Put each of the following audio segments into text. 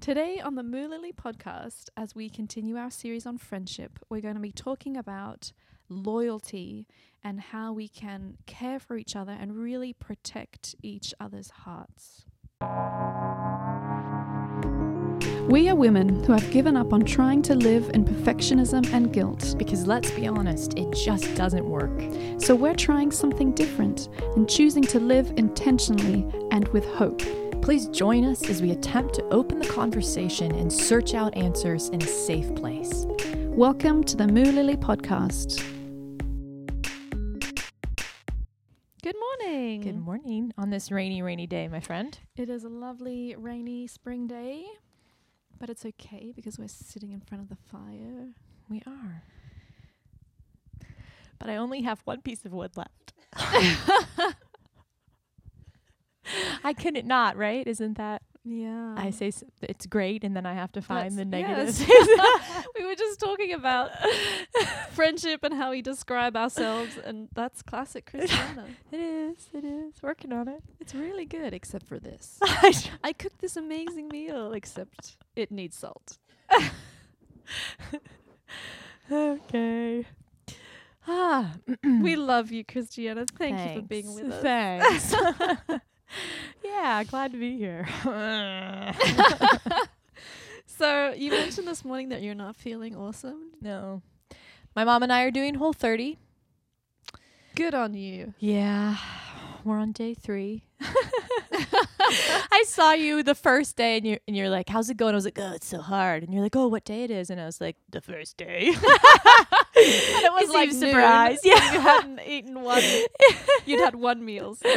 Today on the Moo Lily podcast, as we continue our series on friendship, we're going to be talking about loyalty and how we can care for each other and really protect each other's hearts. We are women who have given up on trying to live in perfectionism and guilt. Because let's be honest, it just doesn't work. So we're trying something different and choosing to live intentionally and with hope. Please join us as we attempt to open the conversation and search out answers in a safe place. Welcome to the Moo Lily podcast. Good morning. Good morning on this rainy, rainy day, my friend. It is a lovely rainy spring day, but it's okay because we're sitting in front of the fire. We are. But I only have one piece of wood left. I couldn't not, right? Isn't that Yeah. I say s- it's great, and then I have to find the That's- negatives. yes. we were just talking about friendship and how we describe ourselves, and that's classic Kristianna. it is. It is. Working on it. it's really good, except for this. I I cooked this amazing meal, except it needs salt. okay. Ah, we love you, Kristianna. Thank you for being with us. Thanks. Yeah, glad to be here. So you mentioned this morning that you're not feeling awesome. no. My mom and I are doing whole 30. Good on you. Yeah. We're on day 3. I saw you the first day and you're, and you're like, "How's it going?" I was like, "Oh, it's so hard." And you're like, "Oh, what day it is?" And I was like, "The first day." and it was You like surprised. Yeah. you hadn't eaten one. You'd had one meal. so-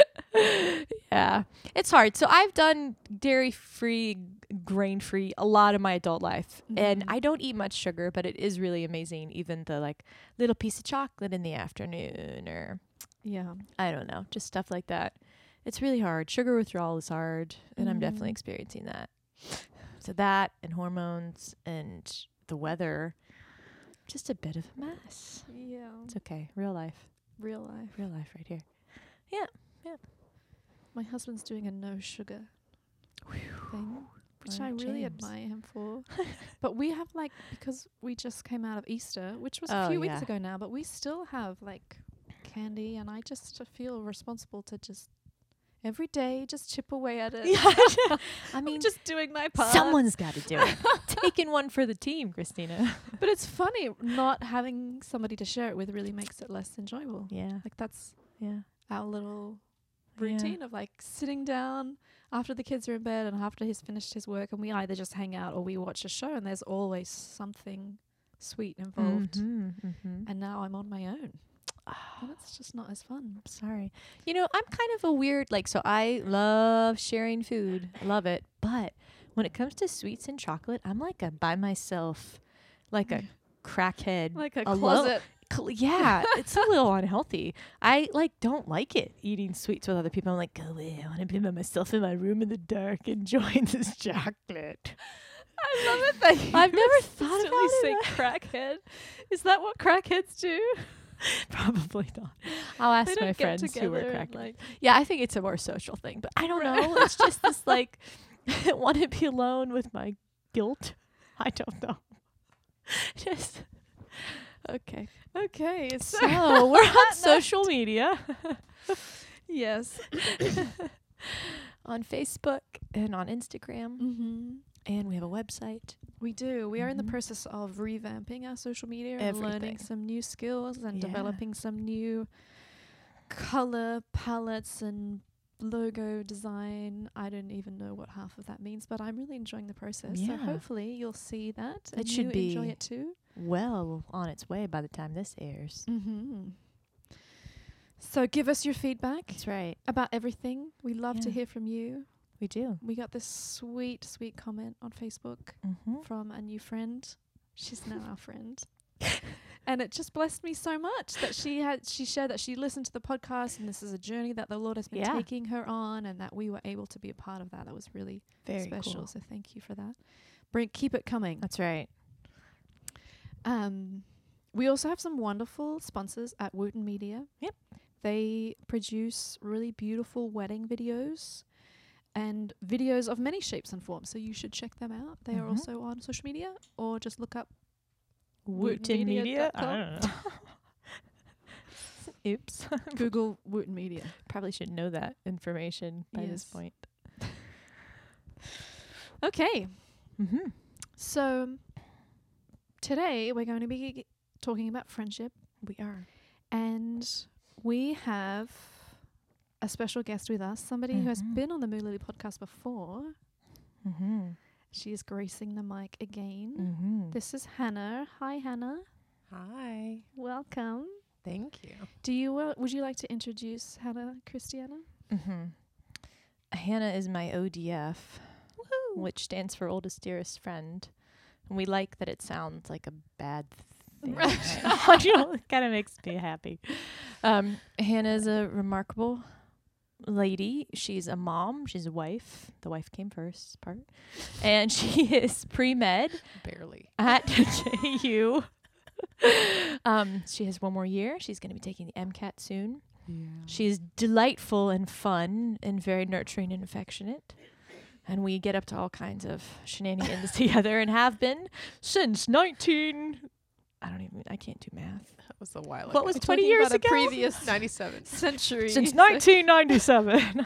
yeah, it's hard. So I've done dairy free, grain free a lot of my adult life, and Mhm. I don't eat much sugar, but it is really amazing. Even the like little piece of chocolate in the afternoon, or Yeah. I don't know, just stuff like that. It's really hard. Sugar withdrawal is hard, and I'm definitely Mhm. experiencing that. So that and hormones and the weather, just a bit of a mess. Yeah. It's okay. Real life, Real life. real life, right here. Yeah, yeah. My husband's doing a no sugar thing, which I Alright, really admire him for. but we have like because we just came out of Easter, which was a Oh, few weeks ago now, but we still have like candy, and I just feel responsible to just every day just chip away at it. I I'm mean, just doing my part. someone's got to do it. Taking one for the team, Christina. But it's funny not having somebody to share it with really makes it less enjoyable. Yeah, Like that's yeah. our little Yeah. routine of like sitting down after the kids are in bed and after he's finished his work and we either just hang out or we watch a show and there's always something sweet involved. Mhm, mhm. And now I'm on my own. And it's just not as fun. Sorry. You know, I'm kind of a weird like so I love sharing food. I love it. But when it comes to sweets and chocolate, I'm like a by myself like a crackhead. Like a closet. Cl- yeah, it's a little unhealthy. I like don't like it eating sweets with other people. I'm like, go away. I want to be by myself in my room in the dark enjoying this chocolate. I love it that you I've never thought about say it. crackhead. Is that what crackheads do? Probably not. I'll ask my friends who were crackers. like Yeah, I think it's a more social thing, but I don't know. It's just this like want to be alone with my guilt. I don't know. Just okay. Okay, So so we're on social media, yes. on Facebook and on Instagram, Mm-hmm. And we have a website. We do. We are in the Mhm. process of revamping our social media and learning some new skills and Yeah. developing some new color palettes and logo design. I don't even know what half of that means, but I'm really enjoying the process. So hopefully you'll see that It and should you enjoy be- it too. Well, on its way by the time this airs. Mm-hmm. So give us your feedback That's right. about everything. We love to hear from you. We do. We got this sweet, sweet comment on Facebook Mm-hmm. from a new friend. She's now our friend. And it just blessed me so much that she had she shared that she listened to the podcast and this is a journey that the Lord has been Yeah. taking her on and that we were able to be a part of that. That was really Very special. cool. So thank you for that. Bring keep it coming. That's right. Um we also have some wonderful sponsors at Wooten Media. Yep. They produce really beautiful wedding videos and videos of many shapes and forms. So you should check them out. They are Mhm. also on social media or just look up Wooten Media. I don't know. Oops. Google Wooten Media. Probably should know that information by this point. Okay. Mm-hmm. So today we're going to be talking about friendship We are. and we have a special guest with us, somebody who has Mhm. been on the Moo Lily podcast before. Mm-hmm. She is gracing the mic again. Mm-hmm. This is Hannah. Hi, Hannah. Hi. Welcome. Thank you. Do you uh, would you like to introduce Hannah Kristianna? Mm-hmm. Hannah is my ODF, which stands for oldest dearest friend. And we like that it sounds like a bad thing. Right. you know, it kind of makes me happy. Um, Hannah is a remarkable lady. She's a mom. She's a wife. The wife came first part. And she is pre-med Barely. at JU. um, she has one more year. She's going to be taking the MCAT soon. Yeah. She's delightful and fun and very nurturing and affectionate. And we get up to all kinds of shenanigans together and have been since 19. I don't even, I can't do math. that was a while ago. What was 20 years ago? previous 97. century. Since 1997.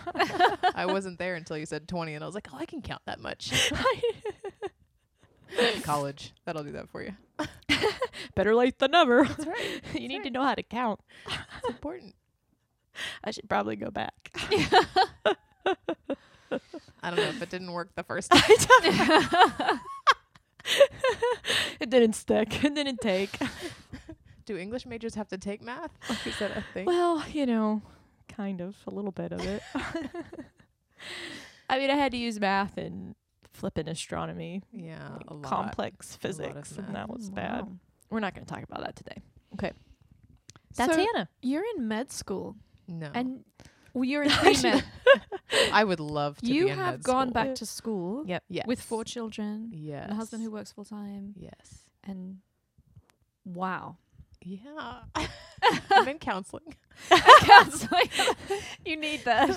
I wasn't there until you said 20, and I was like, oh, I can count that much. College. That'll do that for you. Better late than never. That's right. you need to know how to count. It's important. I should probably go back. I don't know if it didn't work the first time. it didn't stick. It didn't take. Do English majors have to take math? Like, is that a thing? Well, you know, kind of a little bit of it. I mean, I had to use math and flipping astronomy, yeah, a lot. complex lot physics, and that was Wow. bad. We're not going to talk about that today. Okay. That's so Hannah. You're in med school, No. and well, you're in pre-med. I would love to you be in have med gone school. back to school Yep. yes. with four children, Yes. and a husband who works full time, Yes. and wow, Yeah. I'm in counseling. counseling. you need that.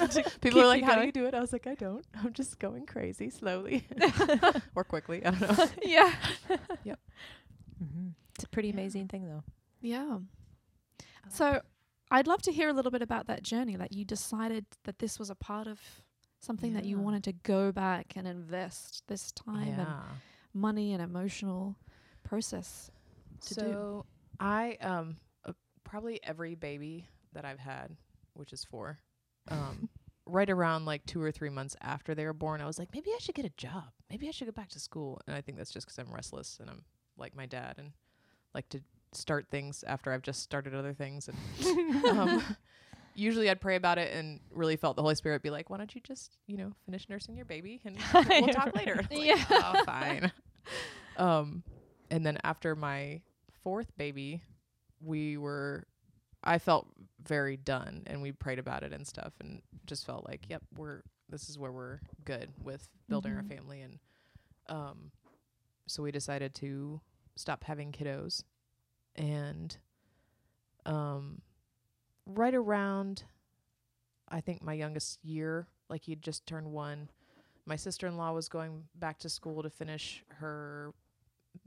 People are like, you "How do you do it?" I was like, "I don't. I'm just going crazy, slowly or quickly. I don't know." yeah, Mm-hmm. It's a pretty Yeah. amazing thing, though. yeah. So, I'd love to hear a little bit about that journey. Like, you decided that this was a part of something that you wanted to go back and invest this time and money and emotional process to do. so I um uh, probably every baby that I've had, which is four, um, right around like two or three months after they were born, I was like, maybe I should get a job. Maybe I should go back to school. And I think that's just because I'm restless and I'm like my dad and like to start things after I've just started other things. And um, usually I'd pray about it and really felt the Holy Spirit be like, why don't you just, you know, finish nursing your baby and we'll talk later. Like, Yeah. "Oh, fine. Um, and then after my fourth baby, we were, I felt very done and we prayed about it and stuff and just felt like, yep, we're, this is where we're good with building Mhm. our family. And, um, so we decided to stop having kiddos and, um, right around, I think my youngest year, like he'd just turned one, my sister-in-law was going back to school to finish her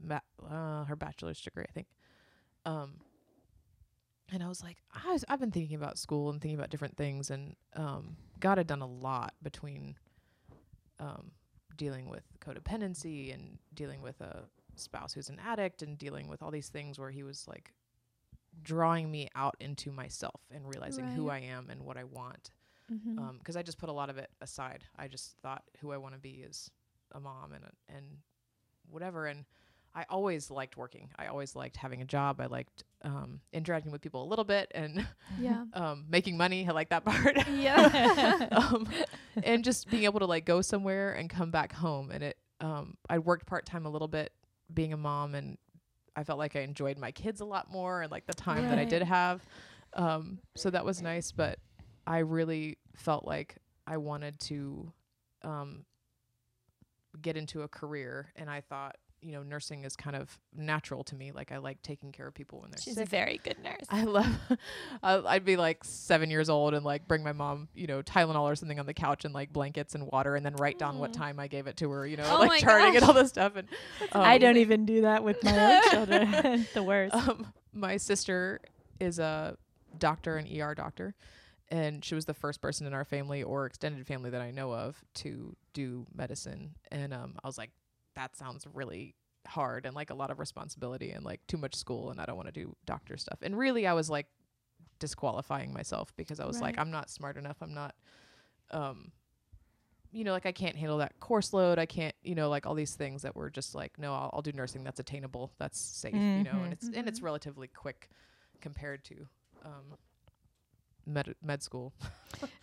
ba- uh, her bachelor's degree, I think. Um, and I was like, I was, I've been thinking about school and thinking about different things, and um, God had done a lot between um, dealing with codependency and dealing with a spouse who's an addict and dealing with all these things where He was like drawing me out into myself and realizing who I am and what I want Mm-hmm. um 'cause I just put a lot of it aside. I just thought who I want to be is a mom and a, and whatever. And I always liked working. I always liked having a job. I liked um, interacting with people a little bit and yeah. um, making money. I like that part. Yeah. um, and just being able to like go somewhere and come back home. And it, um, I worked part time a little bit being a mom, and I felt like I enjoyed my kids a lot more and like the time that I did have. Um, so that was nice, but I really felt like I wanted to um, get into a career, and I thought, you know, nursing is kind of natural to me. Like I like taking care of people when they're She's sick. a very good nurse. I love. I- I'd be like seven years old and like bring my mom, you know, Tylenol or something on the couch and like blankets and water, and then write down what time I gave it to her. You know, Oh like charting and all this stuff. And um, I don't even do that with my own children. the worst. Um, my sister is a doctor, an ER doctor, and she was the first person in our family or extended family that I know of to do medicine. And um, I was like, that sounds really hard and like a lot of responsibility and like too much school, and I don't want to do doctor stuff. And really, I was like disqualifying myself because I was like, I'm not smart enough. I'm not. Um, you know, like I can't handle that course load. I can't, you know, like all these things that were just like, no, I'll, I'll do nursing. That's attainable. That's safe, you know, and it's and it's Mhm. relatively quick compared to um, med med school.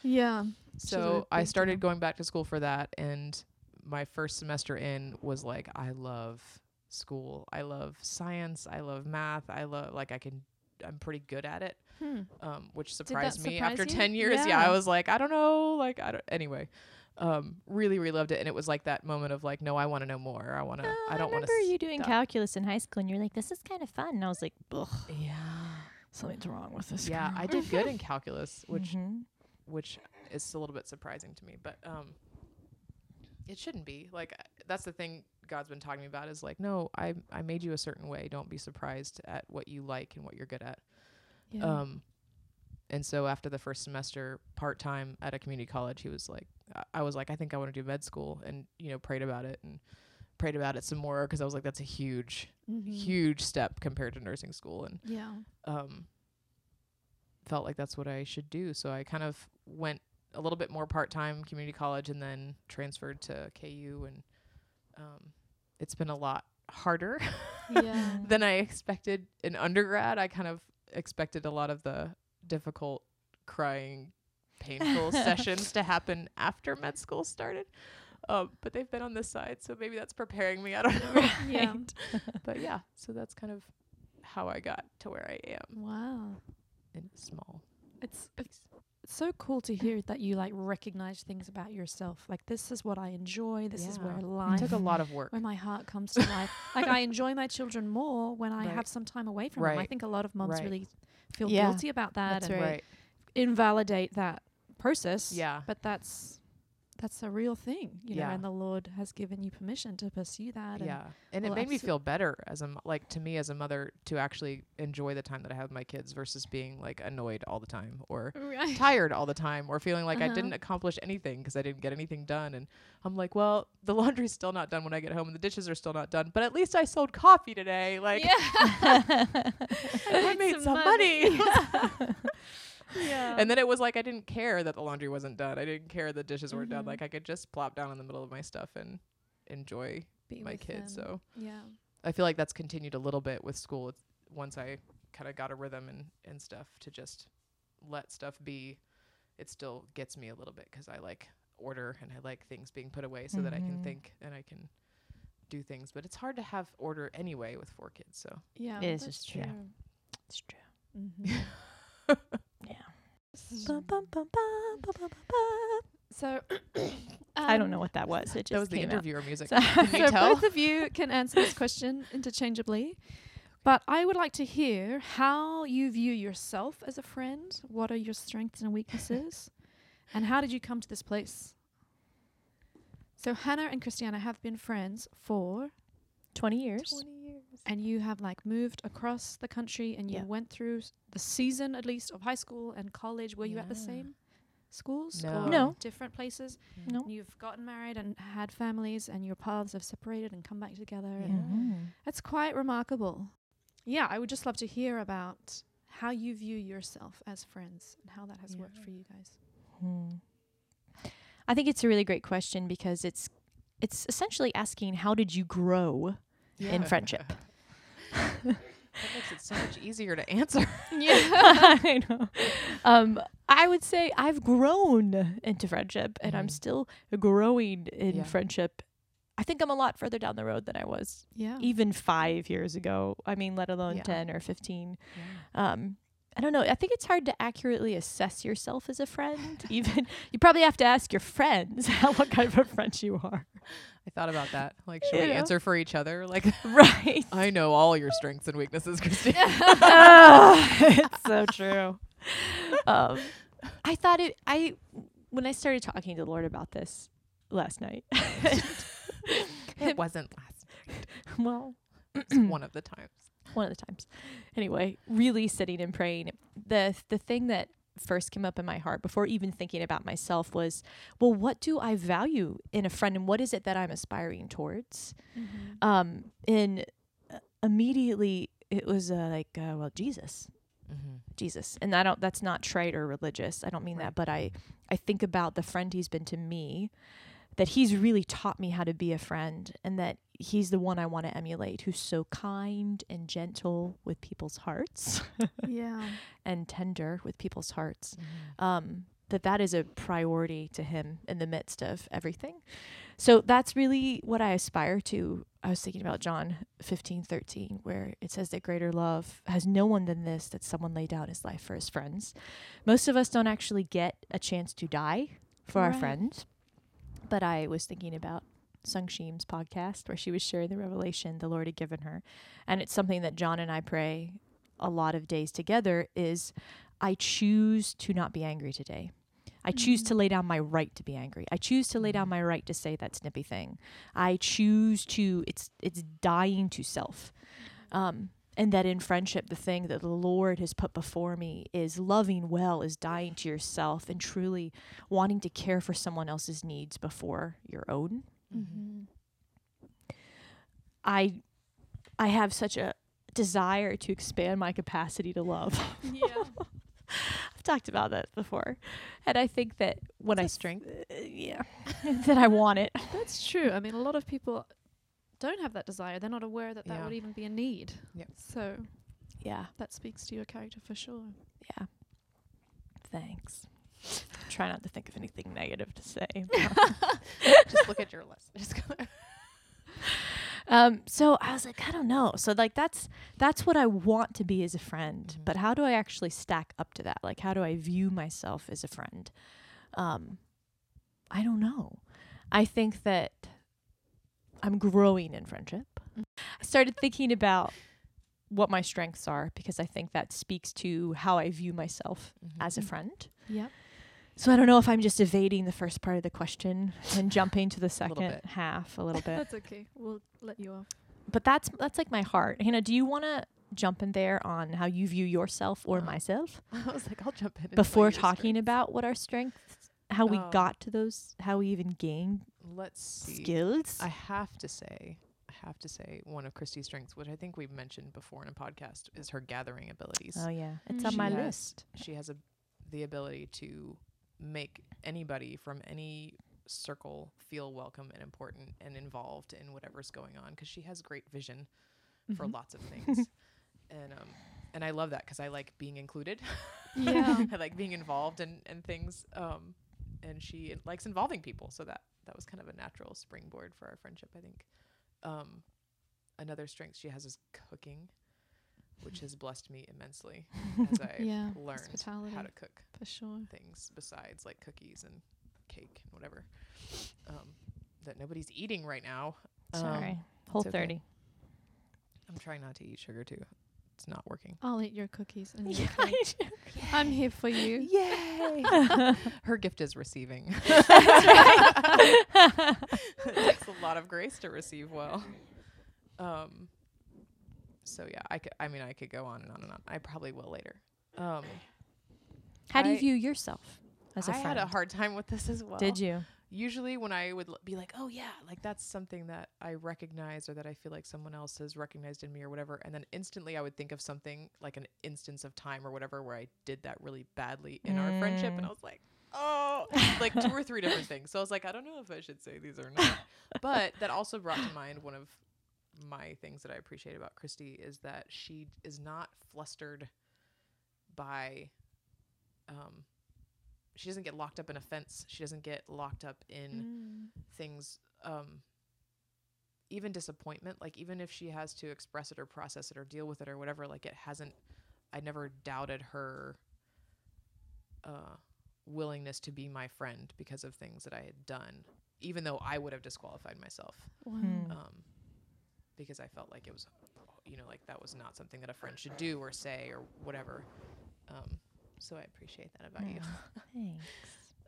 Yeah. So I started going back to school for that, and my first semester in was like, I love school. I love science. I love math. I love like I can. I'm pretty good at it Hmm. um, which surprised me after you? 10 years. Yeah. Yeah. I was like, I don't know. Like, I don't, anyway, um, really, really loved it. And it was like that moment of like, no, I want to know more. I want to, Oh, I don't want to. remember you doing stop. calculus in high school, and you're like, "This is kind of fun." And I was like, Ugh, Yeah. "Something's wrong with this." Yeah. I did good in calculus, which, Mhm. which is a little bit surprising to me, but, um, it shouldn't be like, that's the thing God's been talking about is like, no, I, I made you a certain way. Don't be surprised at what you like and what you're good at. Yeah. Um, and so after the first semester, part time at a community college, he was like, I- I was like, I think I want to do med school, and you know, prayed about it and prayed about it some more because I was like, that's a huge, Mhm. huge step compared to nursing school, and Yeah. um, felt like that's what I should do. So I kind of went a little bit more part time community college, and then transferred to KU, and um, it's been a lot harder Yeah. than I expected in undergrad. I kind of expected a lot of the difficult, crying, painful sessions to happen after med school started. Um, but they've been on this side, so maybe that's preparing me. I don't know. Yeah. but yeah, so that's kind of how I got to where I am Wow. in a small. It's it's it's so cool to hear that you like recognize things about yourself. Like this is what I enjoy. This is where Yeah. It took a lot of work. where my heart comes to life. like I enjoy my children more when I have some time away from them. I think a lot of moms Right. really feel Yeah. guilty about that That's and right. Right. invalidate that process. Yeah. But that's that's a real thing, you know, and the Lord has given you permission to pursue that. and Yeah, and well, it made me feel better as a m- like to me as a mother to actually enjoy the time that I have with my kids versus being like annoyed all the time or Right. tired all the time or feeling like I Uh-huh. didn't accomplish anything because I didn't get anything done. And I'm like, well, the laundry's still not done when I get home and the dishes are still not done, but at least I sold coffee today. Like, I made some money. Yeah. and then it was like I didn't care that the laundry wasn't done. I didn't care the dishes weren't done. Mhm. Like I could just plop down in the middle of my stuff and enjoy Be my kids. them. So yeah. I feel like that's continued a little bit with school. It's once I kind of got a rhythm and, and stuff to just let stuff be, it still gets me a little bit 'cause I like order and I like things being put away so that I can Mhm. think and I can do things. But it's hard to have order anyway with four kids. So Yeah. It is just true. true. It's true. Mhm. So I don't um, know what that was. It just that was the came out. interviewer music. So- so both of you can answer this question interchangeably. But I would like to hear how you view yourself as a friend. What are your strengths and weaknesses? and how did you come to this place? So Hannah and Kristianna have been friends for Twenty years. years. And you have like moved across the country and you Yeah. went through the season at least of high school and college. Were you at the same schools No. or No. different places? No. And you've gotten married and had families and your paths have separated and come back together. Yeah. And Mhm. That's quite remarkable. Yeah, I would just love to hear about how you view yourself as friends and how that has worked for you guys. Hmm. I think it's a really great question because it's it's essentially asking how did you grow in friendship? that makes it so much easier to answer. Yeah, I know. Um, I would say I've grown into friendship, and I'm Mhm. still growing in Yeah. friendship. I think I'm a lot further down the road than I was Yeah. even five years ago. I mean, let alone Yeah. ten or fifteen. Um, I don't know. I think it's hard to accurately assess yourself as a friend. Even you probably have to ask your friends how what kind of a friend you are. I thought about that. Like, should we Yeah. answer for each other? Like, Right. I know all your strengths and weaknesses, Christine. it's so true. Um, I thought it. I when I started talking to the Lord about this last night. it wasn't last. Night. Well, It's one of the times. One of the times. Anyway, really sitting and praying. The the thing that first came up in my heart before even thinking about myself was, well, what do I value in a friend, and what is it that I'm aspiring towards? Mm-hmm. Um, and uh, immediately it was uh, like, uh, well, Jesus. Mm-hmm. Jesus. And I don't that's not trite or religious. I don't mean Right. that, but I I think about the friend he's been to me that he's really taught me how to be a friend and that he's the one I want to emulate who's so kind and gentle with people's hearts yeah. and tender with people's hearts. Mm-hmm. Um that that is a priority to him in the midst of everything. So that's really what I aspire to. I was thinking about John 15, 13, where it says that greater love has no one than this, that someone lay down his life for his friends. Most of us don't actually get a chance to die for our friends. But I was thinking about Sung Shim's podcast where she was sharing the revelation the Lord had given her. And it's something that John and I pray a lot of days together is I choose to not be angry today. I choose to mm. lay down my right to be angry. I choose to lay down mm. my right to say that snippy thing. I choose to it's it's dying to self. Mm. Um and that in friendship the thing that the Lord has put before me is loving well is dying to yourself and truly wanting to care for someone else's needs before your own. Mm-hmm. I I have such a desire to expand my capacity to love. Yeah. I've talked about that before. And I think that when I It's strength. uh, yeah, that I want it. That's true. I mean, a lot of people don't have that desire. They're not aware that that Yeah. would even be a need. Yep. So Yeah. that speaks to your character for sure. Yeah. Thanks. Try not to think of anything negative to say. Just look at your list. Just go um, so I was like, I don't know. So like that's that's what I want to be as a friend. Mhm. But how do I actually stack up to that? Like how do I view myself as a friend? Um, I don't know. I think that I'm growing in friendship. I started thinking about what my strengths are because I think that speaks to how I view myself as a Mhm. friend. Yeah. So I don't know if I'm just evading the first part of the question and jumping to the second bit. half a little bit. That's okay. We'll let you off. but that's that's like my heart. Hannah, do you want to jump in there on how you view yourself or Uh, myself I was like, I'll jump in before talking strengths. about what our strengths, how we Um, got to those, how we even gained Let's see. skills? I have to say, I have to say, one of Christy's strengths, which I think we've mentioned before in a podcast, is her gathering abilities. oh yeah, it's Mm. on She my has- list. She has a the ability to make anybody from any circle feel welcome and important and involved in whatever's going on because she has great vision for Mhm. lots of things. and um and I love that because I like being included. Yeah. I like being involved in and things. Um, and she likes involving people, so that that was kind of a natural springboard for our friendship, I think. Um, another strength she has is cooking, which has blessed me immensely as I Yeah, learned how to cook For sure. things besides like cookies and cake and whatever um, that nobody's eating right now. Um, Sorry, whole it's okay. thirty. I'm trying not to eat sugar too. It's not working. I'll eat your cookies and cake. I'm here for you. Yay! Her gift is receiving. That's right. it takes a lot of grace to receive well. Um. So yeah, I could. I mean, I could go on and on and on. I probably will later. Um. How do you I- view yourself as a I friend? had a hard time with this as well. Did you? Usually, when I would l- be like, "Oh yeah," like that's something that I recognize or that I feel like someone else has recognized in me or whatever, and then instantly I would think of something like an instance of time or whatever where I did that really badly in our friendship, and I Mm. was like, "Oh," like two or three different things. So I was like, I don't know if I should say these or not. But that also brought to mind one of my things that I appreciate about Christy is that she is not flustered by um she doesn't get locked up in a fence. She doesn't get locked up in Mm. things um even disappointment like even if she has to express it or process it or deal with it or whatever like it hasn't I never doubted her uh, willingness to be my friend because of things that I had done, even though I would have disqualified myself Wow. Hmm. um, because I felt like it was, you know, like that was not something that a friend should do or say or whatever. Um, so I appreciate that about you. Thanks.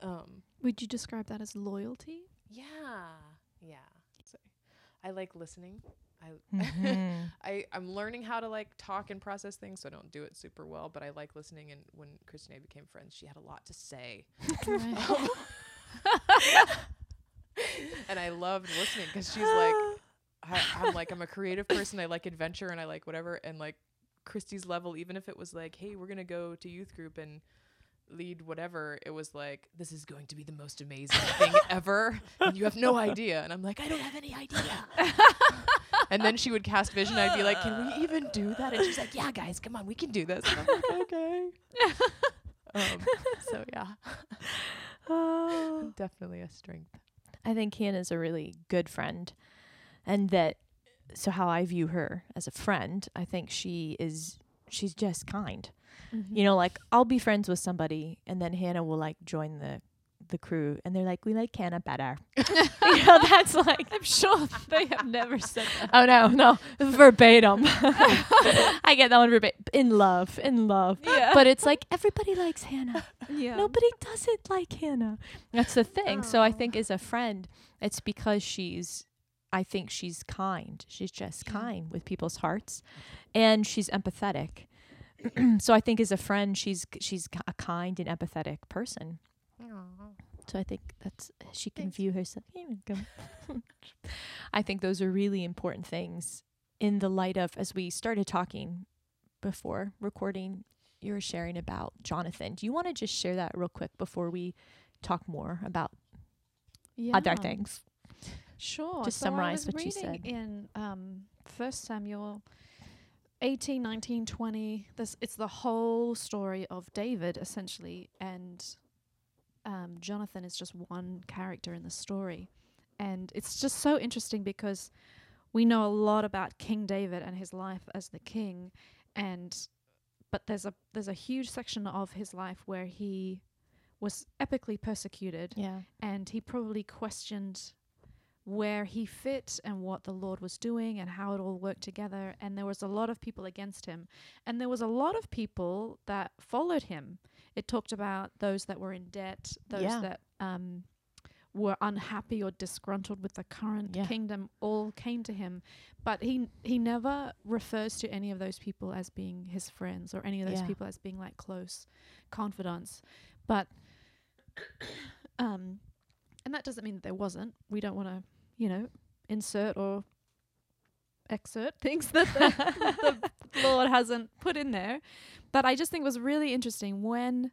Um, Would you describe that as loyalty? yeah, yeah. So I like listening. I Mhm. I I'm learning how to like talk and process things, so I don't do it super well. But I like listening. And when Christine and I became friends, she had a lot to say, Right. and I loved listening because she's like, I, I'm like I'm a creative person. I like adventure and I like whatever. And like Christy's level, even if it was like, hey, we're gonna go to youth group and lead whatever, it was like this is going to be the most amazing thing ever, and you have no idea. And I'm like, I don't have any idea. and then she would cast vision. I'd be like, can we even do that? And she's like, yeah, guys, come on, we can do this. And I'm like, okay. um, so yeah, Oh. definitely a strength. I think Hannah's a really good friend, and that so how I view her as a friend, I think she is she's just kind. Mm-hmm. You know, like I'll be friends with somebody, and then Hannah will like join the the crew, and they're like, "We like Hannah better." you know, that's like. I'm sure they have never said that. Oh no, no, verbatim. I get that one verbatim. In love, in love. Yeah. But it's like everybody likes Hannah. yeah. Nobody doesn't like Hannah. That's the thing. So I Oh. think as a friend, it's because she's I think she's kind. She's just Yeah. kind with people's hearts and she's empathetic. so I think as a friend, she's she's a kind and empathetic person. So I think that's she can Thanks. view herself. I think those are really important things in the light of as we started talking before recording. You were sharing about Jonathan. Do you want to just share that real quick before we talk more about other things? Sure. Just so summarize what you said. in um, First Samuel 18, 19, 20. This it's the whole story of David essentially, and um, Jonathan is just one character in the story, and it's just so interesting because we know a lot about King David and his life as the king, and but there's a there's a huge section of his life where he was epically persecuted Yeah. and he probably questioned where he fit and what the Lord was doing and how it all worked together. And there was a lot of people against him, and there was a lot of people that followed him. It talked about those that were in debt, those Yeah. that um, were unhappy or disgruntled with the current Yeah. kingdom, all came to him. But he he never refers to any of those people as being his friends or any of those Yeah. people as being like close confidants. But um, and that doesn't mean that there wasn't. We don't want to, you know, insert or exert things that the, the Lord hasn't put in there. But I just think it was really interesting when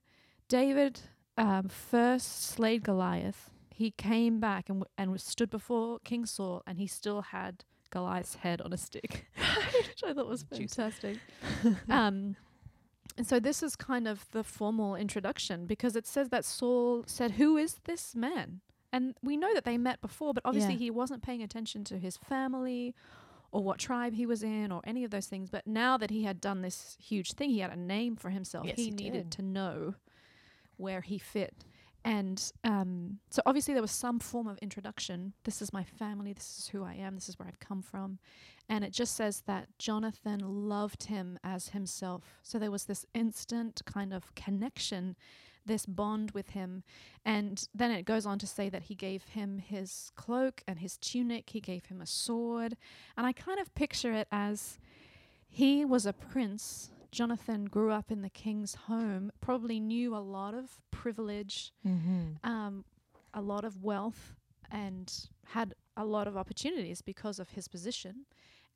David um, first slayed Goliath. He came back and w- and was stood before King Saul, and he still had Goliath's head on a stick, which I thought was fantastic. um, and so this is kind of the formal introduction because it says that Saul said, "Who is this man?" And we know that they met before, but obviously Yeah. he wasn't paying attention to his family or what tribe he was in or any of those things. But now that he had done this huge thing, he had a name for himself. Yes, he, he needed to know where he fit. And um, so obviously there was some form of introduction. This is my family. This is who I am. This is where I've come from. And it just says that Jonathan loved him as himself. So there was this instant kind of connection, this bond with him. And then it goes on to say that he gave him his cloak and his tunic, he gave him a sword. And I kind of picture it as he was a prince. Jonathan grew up in the king's home, probably knew a lot of privilege, mm-hmm. um, a lot of wealth, and had a lot of opportunities because of his position.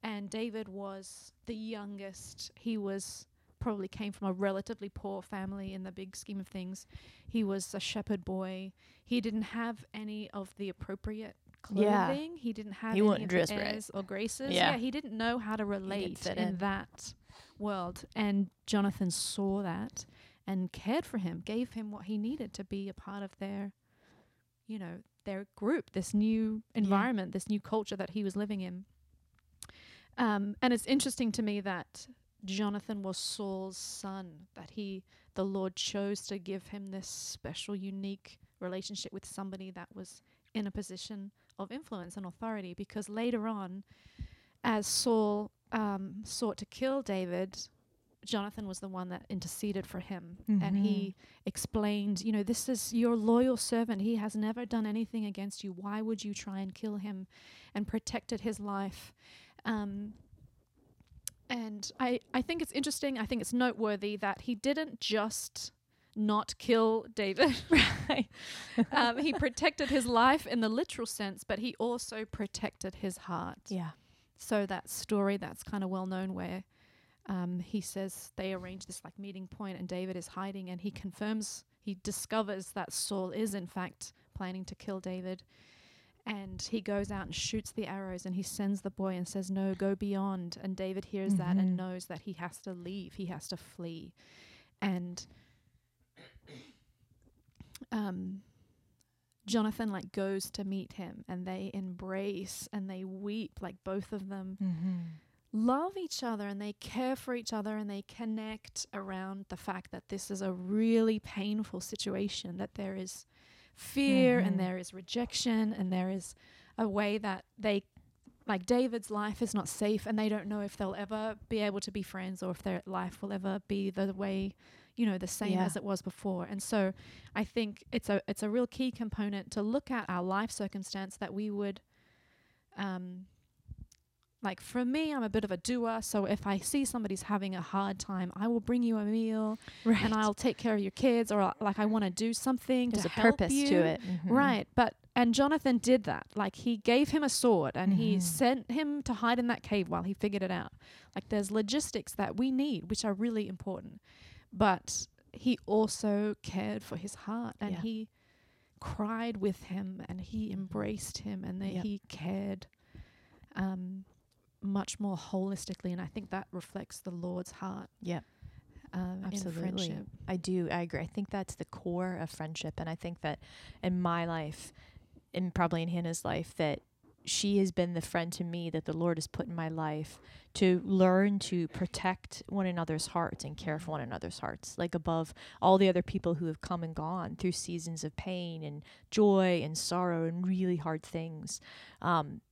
And David was the youngest. He was probably came from a relatively poor family in the big scheme of things. He was a shepherd boy. He didn't have any of the appropriate clothing. Yeah. He didn't have He any of the dress right. airs or graces. Yeah. he didn't know how to relate in in. that world. And Jonathan saw that and cared for him, gave him what he needed to be a part of their, you know, their group, this new environment, this new culture that he was living in. Um, and it's interesting to me that Jonathan was Saul's son, that he the Lord chose to give him this special unique relationship with somebody that was in a position of influence and authority because later on as Saul um, sought to kill David, Jonathan was the one that interceded for him. And he explained, you know, this is your loyal servant. He has never done anything against you. Why would you try and kill him? And protected his life. Um, and I, I think it's interesting. I think it's noteworthy that he didn't just not kill David. right. um, he protected his life in the literal sense, but he also protected his heart. Yeah. So that story that's kind of well known where um, he says they arrange this like meeting point and David is hiding and he confirms he discovers that Saul is in fact planning to kill David and he goes out and shoots the arrows and he sends the boy and says no go beyond and David hears that Mhm. and knows that he has to leave he has to flee and um Jonathan like goes to meet him and they embrace and they weep like both of them Mm-hmm. love each other and they care for each other and they connect around the fact that this is a really painful situation that there is fear Mhm. and there is rejection and there is a way that they like David's life is not safe and they don't know if they'll ever be able to be friends or if their life will ever be the way you know the same Yeah. as it was before and so i think it's a it's a real key component to look at our life circumstance that we would um like for me i'm a bit of a doer so if i see somebody's having a hard time i will bring you a meal Right. and i'll take care of your kids or I'll- like i want to do something There's to a help purpose you. to it. Mhm. Right. But and Jonathan did that. Like he gave him a sword and he Mhm. sent him to hide in that cave while he figured it out. Like there's logistics that we need which are really important. But he also cared for his heart and Yeah. he cried with him and he embraced him and that Yep. he cared um much more holistically and I think that reflects the Lord's heart Yeah. um, Absolutely. friendship. I do. I agree. I think that's the core of friendship. And I think that in my life, and probably in Hannah's life, that she has been the friend to me that the Lord has put in my life to learn to protect one another's hearts and care for one another's hearts, like above all the other people who have come and gone through seasons of pain and joy and sorrow and really hard things. Um,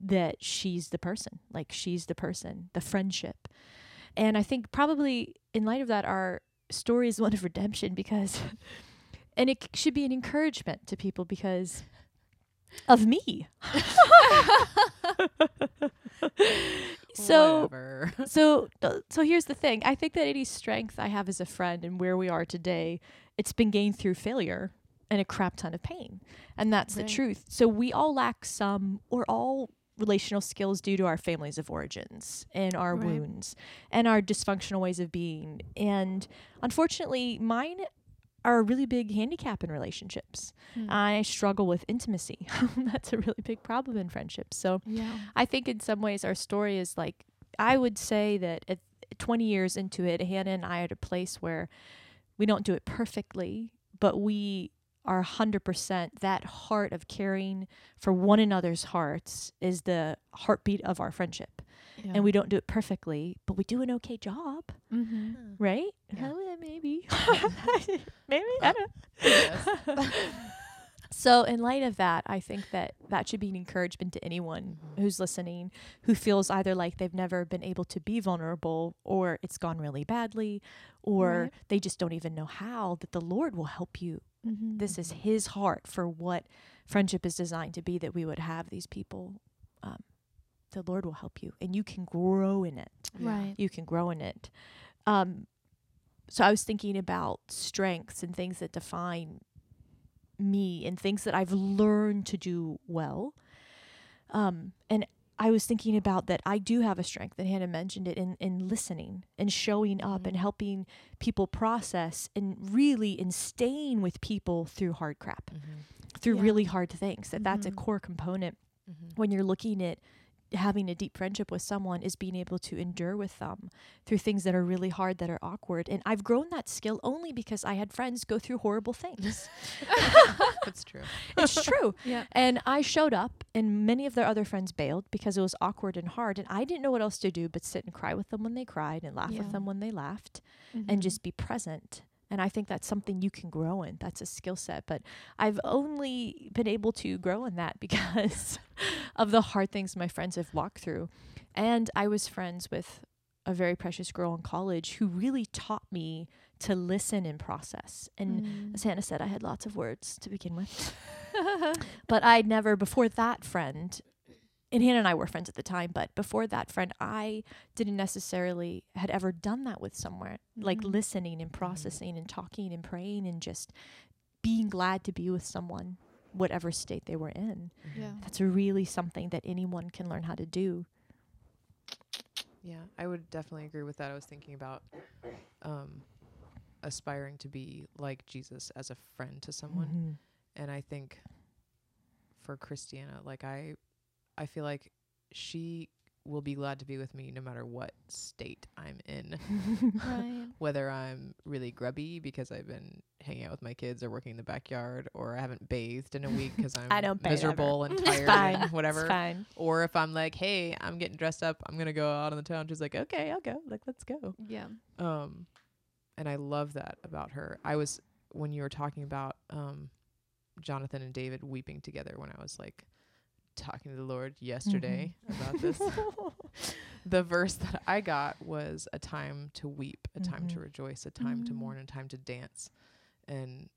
that she's the person, like she's the person, the friendship. And I think probably in light of that, our story is one of redemption because, and it should be an encouragement to people because of me. so Whatever. so so here's the thing. I think that any strength I have as a friend and where we are today, it's been gained through failure and a crap ton of pain. And that's Right. the truth. So we all lack some or all relational skills due to our families of origins and our Right. wounds and our dysfunctional ways of being. And unfortunately, mine are a really big handicap in relationships. Hmm. I struggle with intimacy. that's a really big problem in friendships. So yeah. I think in some ways our story is like I would say that at 20 years into it, Hannah and I are at a place where we don't do it perfectly, but we are 100% that heart of caring for one another's hearts is the heartbeat of our friendship. yeah. And we don't do it perfectly, but we do an okay job, mm-hmm. right? Yeah. Uh, maybe. maybe. I don't Yes. So, in light of that, I think that that should be an encouragement to anyone who's listening who feels either like they've never been able to be vulnerable or it's gone really badly or Right. they just don't even know how, that the Lord will help you. Mm-hmm. This is His heart for what friendship is designed to be that we would have these people. Um, the Lord will help you and you can grow in it right. you can grow in it. Um, so I was thinking about strengths and things that define me and things that I've learned to do well. Um, and I was thinking about that I do have a strength, and Hannah mentioned it in, in listening and showing up and Mhm. helping people process and really in staying with people through hard crap, Mhm. through Yeah. really hard things. That that's a Mhm. core component Mhm. when you're looking at having a deep friendship with someone is being able to endure with them through things that are really hard, that are awkward. And I've grown that skill only because I had friends go through horrible things. That's true. it's true. Yeah. And I showed up, and many of their other friends bailed because it was awkward and hard. And I didn't know what else to do but sit and cry with them when they cried and laugh Yeah. with them when they laughed Mm-hmm. and just be present. And I think that's something you can grow in. That's a skill set. But I've only been able to grow in that because of the hard things my friends have walked through. And I was friends with a very precious girl in college who really taught me to listen and process. And Mm. as Hannah said, I had lots of words to begin with. but I'd never, before that friend, and Hannah and I were friends at the time, but before that friend, I didn't necessarily had ever done that with someone, like Mhm. listening and processing and talking and praying and just being glad to be with someone, whatever state they were in. yeah. That's really something that anyone can learn how to do. Yeah, I would definitely agree with that. I was thinking about um, aspiring to be like Jesus as a friend to someone, Mhm. and I think for Kristianna, like I, I feel like she will be glad to be with me no matter what state I'm in. Right. Whether I'm really grubby because I've been hanging out with my kids or working in the backyard, or I haven't bathed in a week because I'm I don't miserable and It's tired fine. and whatever. It's fine. Or if I'm like, hey, I'm getting dressed up, I'm gonna go out on the town. She's like, okay, I'll go. Like, let's go. Yeah. Um, and I love that about her. I was when you were talking about um, Jonathan and David weeping together when I was like talking to the Lord yesterday about this. the verse that I got was a time to weep, a time to Mhm. rejoice, a time to Mm. mourn, a time to dance, and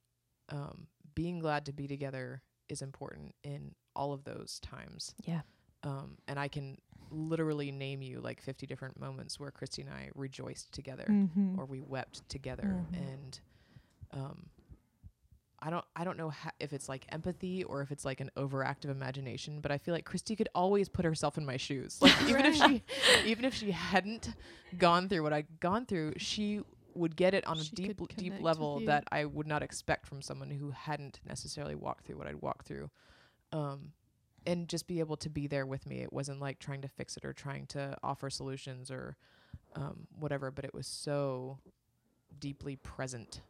um, being glad to be together is important in all of those times. Yeah. Um, and I can literally name you like 50 different moments where Christy and I rejoiced together Mm-hmm. or we wept together Mhm. and um I don't I don't know ha- if it's like empathy or if it's like an overactive imagination, but I feel like Christy could always put herself in my shoes. Like even if she even if she hadn't gone through what I'd gone through, she would get it on a deep deep level that I would not expect from someone who hadn't necessarily walked through what I'd walked through. Um and just be able to be there with me. It wasn't like trying to fix it or trying to offer solutions or um, whatever, but it was so deeply present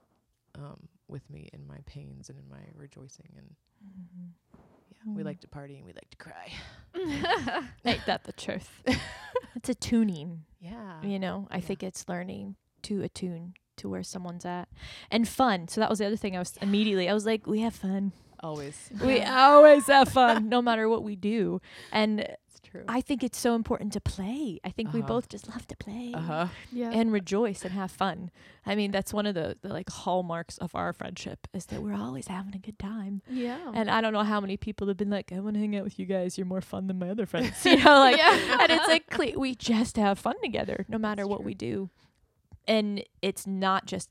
um, with me in my pains and in my rejoicing. And yeah, we Mm. like to party and we like to cry. Ain't that the truth? it's a tuning. Yeah. You know, I Yeah. think it's learning to attune to where someone's at and fun. So that was the other thing I was immediately, I was like, we have fun. Always. We always have fun, no matter what we do. And It's true. I think it's so important to play. I think we Uh-huh. both just love to play Uh huh. Yeah. and rejoice and have fun. I mean, that's one of the, the like hallmarks of our friendship is that we're always having a good time. yeah. And I don't know how many people have been like, I want to hang out with you guys. You're more fun than my other friends. You know, like, Yeah. and it's like cle- we just have fun together, no matter That's what true. we do. And it's not just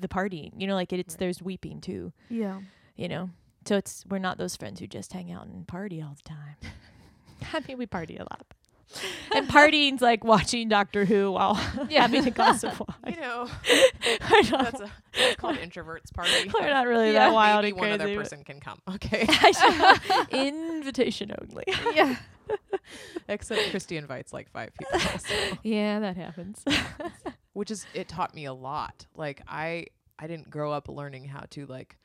the partying. You know, like it's Right. there's weeping too. yeah. You know, so it's we're not those friends who just hang out and party all the time. I mean, we party a lot. And partying's like watching Doctor Who while yeah. having a glass of You wine. know, I know. that's, a, that's called introverts party. We're not really Yeah. that wild Maybe and one other person can come. Okay. Invitation only. Yeah. Except Christy invites like five people. so. Yeah, that happens. which is it taught me a lot like i i didn't grow up learning how to like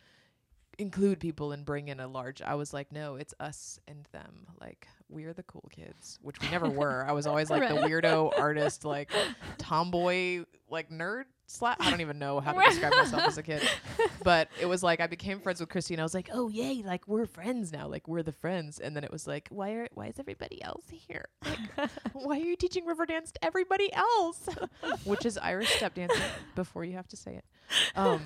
include people and bring in a large i was like no it's us and them. Like we're the cool kids which we never were. I was always like the weirdo artist like tomboy like nerd slap i don't even know how to describe myself as a kid. But it was like i became friends with christy and i was like oh yay like we're friends now. Like we're the friends. And then it was like why are why is everybody else here? Like why are you teaching river dance to everybody else? Which is irish step dancing before you have to say it. Um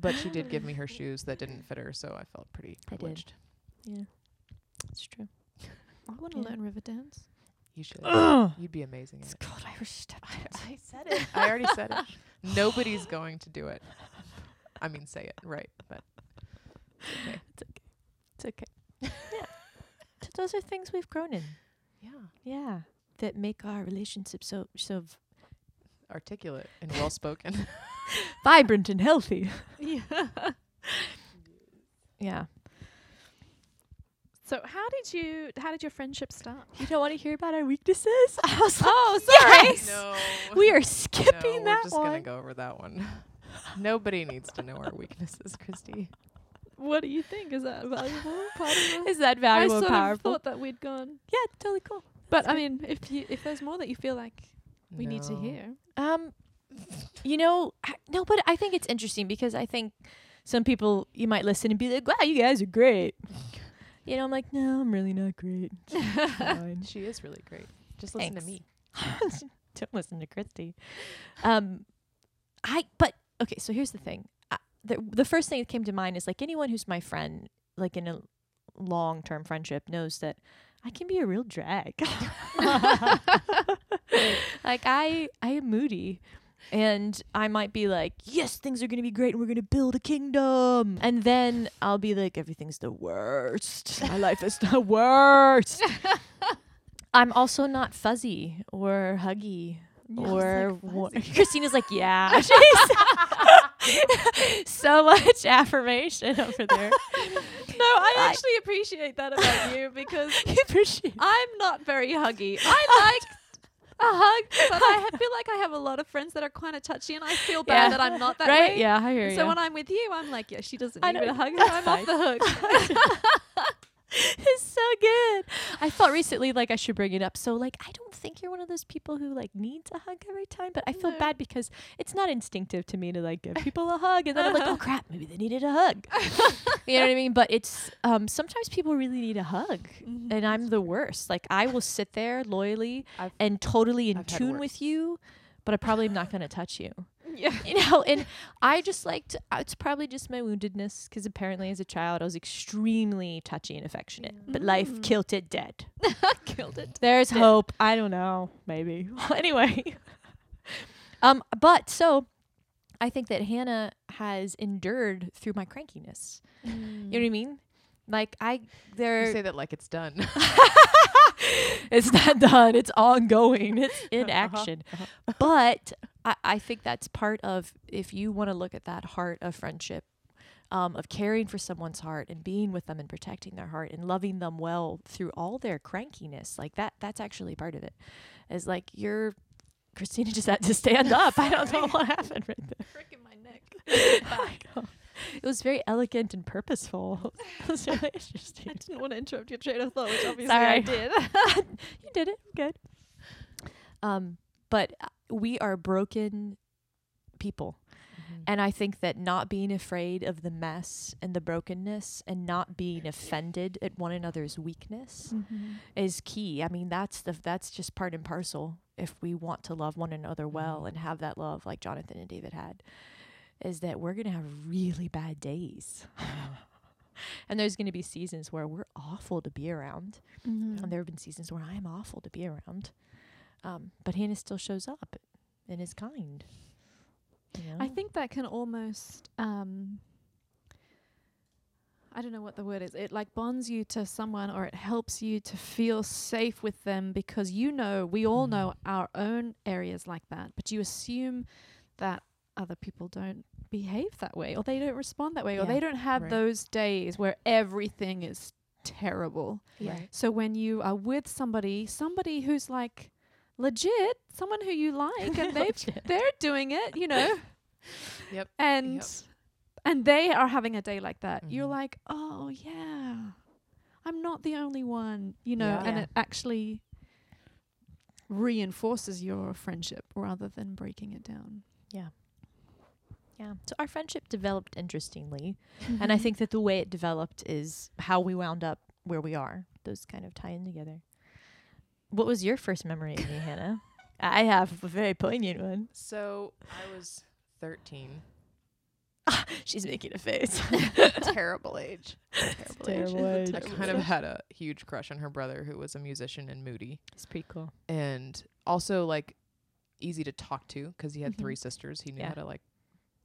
but she did give me her shoes that didn't fit her so i felt pretty I did. privileged yeah, it's true. I want to Yeah. learn river dance. you should Ugh. you'd be amazing at It's it called Irish step I. I said it i already said it nobody's going to do it i mean say it right but okay It's okay. It's okay. yeah. So those are things we've grown in. yeah Yeah. That make our relationship so so v- articulate and well spoken vibrant and healthy. Yeah. Yeah. So how did you? How did your friendship start? You don't want to hear about our weaknesses? I was like, Oh, sorry. Yes! No. We are skipping no, skipping we're that just gonna go over that one. Nobody needs to know our weaknesses, Christy. What do you think? Is that valuable? Part of the Is that I sort and of thought that we'd gone, yeah, totally cool. but I mean, if you if there's more that you feel like we need to hear, Um, you know, I, no, but I think it's interesting because I think some people you might listen and be like, "Wow, you guys are great." You know, I'm like, no, I'm really not great. She is really great. Just listen Thanks. to me. Don't listen to Christy. Um, I but okay. So here's the thing. I, the the first thing that came to mind is like anyone who's my friend, like in a long term friendship, knows that I can be a real drag. like I I am moody. And I might be like, yes, things are going to be great and we're going to build a kingdom. And then I'll be like, everything's the worst. My life is the worst. I'm also not fuzzy or huggy or wa- Christina's like, yeah. So much affirmation over there. No, I I- actually appreciate that about you because You I'm not very huggy. I like a hug, but I feel like I have a lot of friends that are kind of touchy, and I feel bad Yeah. that I'm not that right? way. Yeah, I hear you. So when I'm with you, I'm like, yeah, she doesn't need to hug. I'm off the hook. it's so good. I felt recently like I should bring it up. So like I don't think you're one of those people who like needs a hug every time, but I feel No. bad because it's not instinctive to me to like give people a hug and then I'm like, oh crap, maybe they needed a hug. you know what I mean? But it's um sometimes people really need a hug. Mm-hmm. And I'm the worst. Like I will sit there loyally I've- and totally in I've tune with you, but I probably am not going to touch you. Yeah. you know and i just like to, uh, it's probably just my woundedness because apparently as a child i was extremely touchy and affectionate but life Mm. killed it dead Killed it. there's Dead. hope i don't know maybe anyway um but so i think that hannah has endured through my crankiness you know what i mean like i You say that like it's done. it's not done. It's ongoing. It's in Uh-huh, action. But I, I think that's part of if you want to look at that heart of friendship, um, of caring for someone's heart and being with them and protecting their heart and loving them well through all their crankiness. Like that that's actually part of it. Is like you're Christina just had to stand up. I don't know what happened right there. Freaking my neck. It was very elegant and purposeful. it was really I didn't want to interrupt your train of thought, which obviously Sorry. I did. you did it. Good. Um, but uh, we are broken people. Mhm. And I think that not being afraid of the mess and the brokenness and not being offended at one another's weakness is key. I mean, that's the that's just part and parcel if we want to love one another well and have that love like Jonathan and David had. Is that we're gonna have really bad days. and there's gonna be seasons where we're awful to be around. Mm-hmm. And there have been seasons where I'm awful to be around. Um, but Hannah still shows up and is kind. You know? I think that can almost um I don't know what the word is. It like bonds you to someone or it helps you to feel safe with them because you know we all Mm. know our own areas like that, but you assume that other people don't behave that way or they don't respond that way or they don't have Right. those days where everything is terrible. Yeah. Right. So when you are with somebody, somebody who's like legit, someone who you like and they've Legit. they're doing it, you know. Yep. And Yep. and they are having a day like that. You're Mhm. like, "Oh, yeah. I'm not the only one," you know, Yeah. and Yeah. it actually reinforces your friendship rather than breaking it down. Yeah. So our friendship developed interestingly. And I think that the way it developed is how we wound up where we are. Those kind of tie in together. What was your first memory of me, Hannah? I have a very poignant one. So I was 13. She's making a face. Terrible age. Terrible, terrible age. I kind of had a huge crush on her brother, who was a musician and moody, It's pretty cool. and also like easy to talk to because he had Mhm. three sisters. He knew Yeah. how to like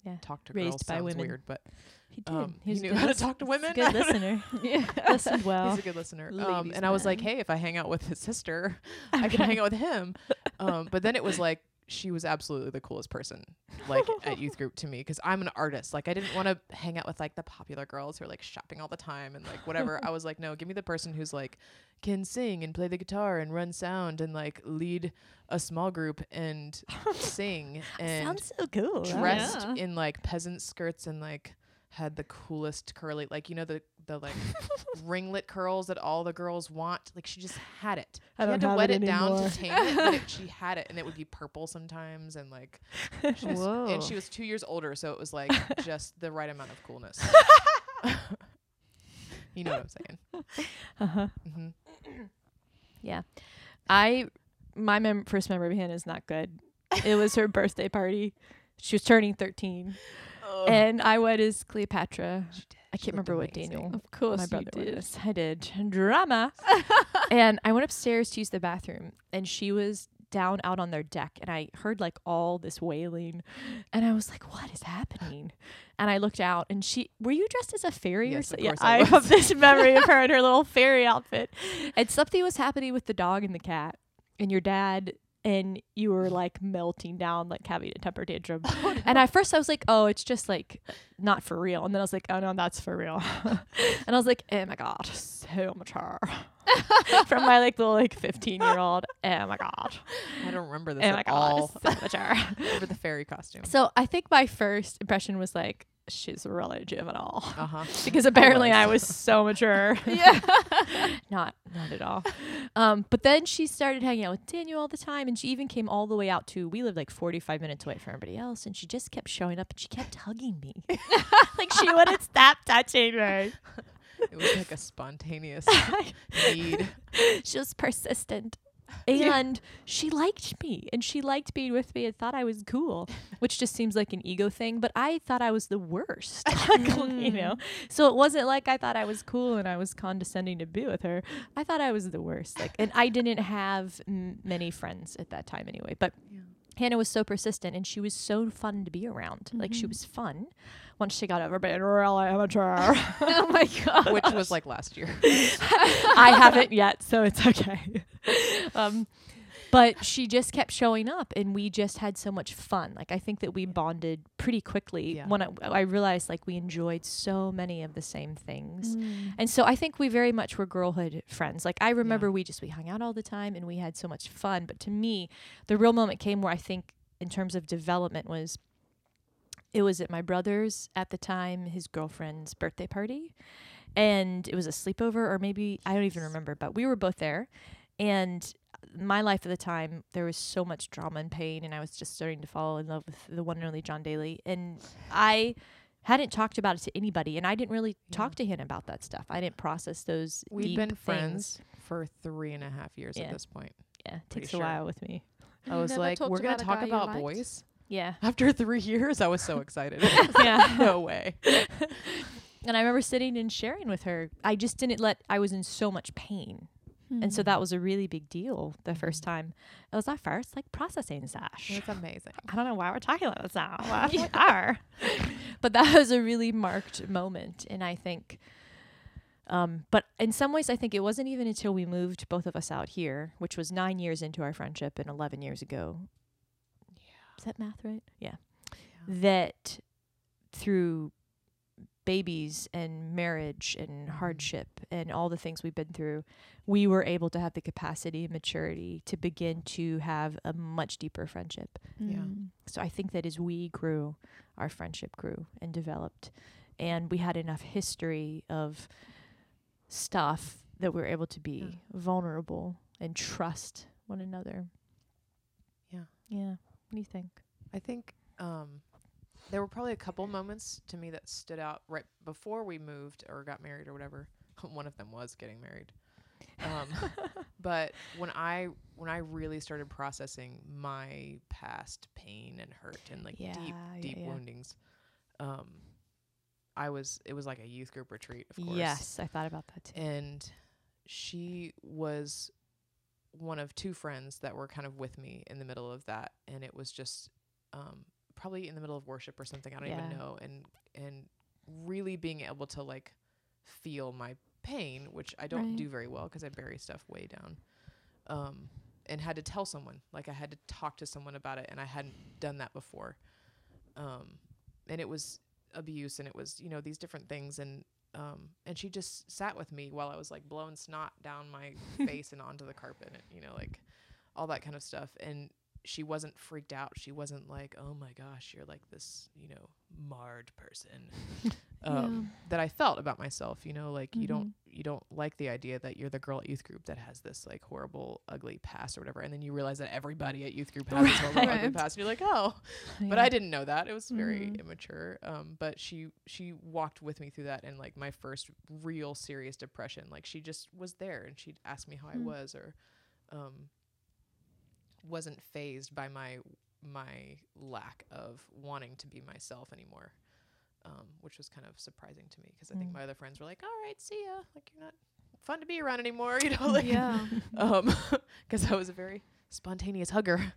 Yeah. talk to Raised girls. by Sounds women. weird, but He did. um, he knew how to talk to women. Good listener. yeah. Listened well. He's a good listener. Um, and I was like, hey, if I hang out with his sister, I can hang out with him. Um, but then it was like she was absolutely the coolest person like at youth group to me because I'm an artist. Like I didn't want to hang out with like the popular girls who are like shopping all the time and like whatever. I was like, no, give me the person who's like can sing and play the guitar and run sound and like lead a small group and sing and Sounds so cool. dressed Yeah. in like peasant skirts and like had the coolest curly like you know the the like ringlet curls that all the girls want like she just had it I she don't had to have wet it it, down anymore. to tame it but it, she had it and it would be purple sometimes and like she was, Whoa. and she was two years older so it was like just the right amount of coolness you know what i'm saying Uh-huh. hmm Yeah. I my mem- first memory of Hannah is not good. It was her birthday party. She was turning 13 and I went as Cleopatra. I can't remember what Daniel Of course, my you brother did. was. I did. Drama. and I went upstairs to use the bathroom and she was down out on their deck and I heard like all this wailing and I was like, What is happening? And I looked out and she were you dressed as a fairy or Yes, of something? Yeah, I I was. have this memory of her in her little fairy outfit. And something was happening with the dog and the cat and your dad and you were like melting down, like having a temper tantrum. And at first I was like, oh, it's just like not for real. And then I was like, oh no, that's for real. and I was like, oh my God, so mature. From my like little like 15 year old. Oh my God. i don't remember this Oh at my God. all So mature. over the fairy costume so I think my first impression was like, she's really juvenile. uh-huh Because apparently. I was so mature. Yeah. not not at all. Um, but then she started hanging out with Daniel all the time, and she even came all the way out to. We lived like forty five minutes away from everybody else, and she just kept showing up, and she kept hugging me, like she wouldn't stop touching me. it was like a spontaneous need she was persistent. And she liked me and she liked being with me and thought I was cool, which just seems like an ego thing. But I thought I was the worst, you know? Mm. So it wasn't like I thought I was cool and I was condescending to be with her. I thought I was the worst. Like, and I didn't have m- many friends at that time anyway. But Hannah was so persistent and she was so fun to be around. Like, she was fun once she got over being really amateur. oh my god. which was like last year I haven't yet, so it's okay. um, but she just kept showing up, and we just had so much fun. Like I think that we bonded pretty quickly Yeah. when I, I realized like we enjoyed so many of the same things. Mm. And so I think we very much were girlhood friends. Like I remember we just we hung out all the time and we had so much fun. But to me, the real moment came where I think in terms of development was it was at my brother's at the time, his girlfriend's birthday party. And it was a sleepover or maybe I don't even remember, but we were both there. And my life at the time, there was so much drama and pain and I was just starting to fall in love with the one and only John Daly. And I hadn't talked about it to anybody and I didn't really Yeah. talk to him about that stuff. I didn't process those We've deep been things. friends for three and a half years Yeah. at this point. Yeah, Pretty takes sure. a while with me. I was like, we're gonna talk about boys. Yeah. After three years, I was so excited. Yeah. no way. And I remember sitting and sharing with her. I just didn't let I was in so much pain. And so Hmm. that was a really big deal the first time. It was our first like processing sesh. It's amazing. I don't know why we're talking about this now. Well, we are. But that was a really marked moment. And I think, um, but in some ways, I think it wasn't even until we moved both of us out here, which was nine years into our friendship and 11 years ago. Yeah. Is that math right? Yeah. That through babies and marriage and hardship and all the things we've been through, we were able to have the capacity and maturity to begin to have a much deeper friendship. Yeah. Mm. So I think that as we grew, our friendship grew and developed, and we had enough history of stuff that we were able to be Yeah. vulnerable and trust one another. Yeah. Yeah. What do you think? I think um, there were probably a couple moments to me that stood out right before we moved or got married or whatever. One of them was getting married. Um, but when I when I really started processing my past pain and hurt and like deep Yeah, yeah, deep yeah. woundings, um, I was it was like a youth group retreat, of course. Yes, I thought about that too. and she was one of two friends that were kind of with me in the middle of that and it was just um probably in the middle of worship or something i don't Yeah. even know and and really being able to like feel my pain which i don't Right. do very well because i bury stuff way down um and had to tell someone. Like I had to talk to someone about it, and I hadn't done that before. Um, and it was abuse, and it was you know these different things, and um, and she just sat with me while I was like blowing snot down my face and onto the carpet, and you know like all that kind of stuff, and she wasn't freaked out. She wasn't like, "Oh my gosh, you're like this, you know, marred person." um, that I felt about myself, you know, like you don't Mhm. you don't like the idea that you're the girl at youth group that has this like horrible ugly past or whatever, and then you realize that everybody at youth group has this horrible ugly past, and you're like, "Oh." But I didn't know that. It was very Mhm. immature. Um, but she she walked with me through that and like my first real serious depression. Like she just was there and she'd ask me how I Mm. was or um wasn't phased by my my lack of wanting to be myself anymore. Um, which was kind of surprising to me because I think Mm. my other friends were like, "All right, see ya. Like you're not fun to be around anymore," you know, like yeah. um, because I was a very spontaneous hugger.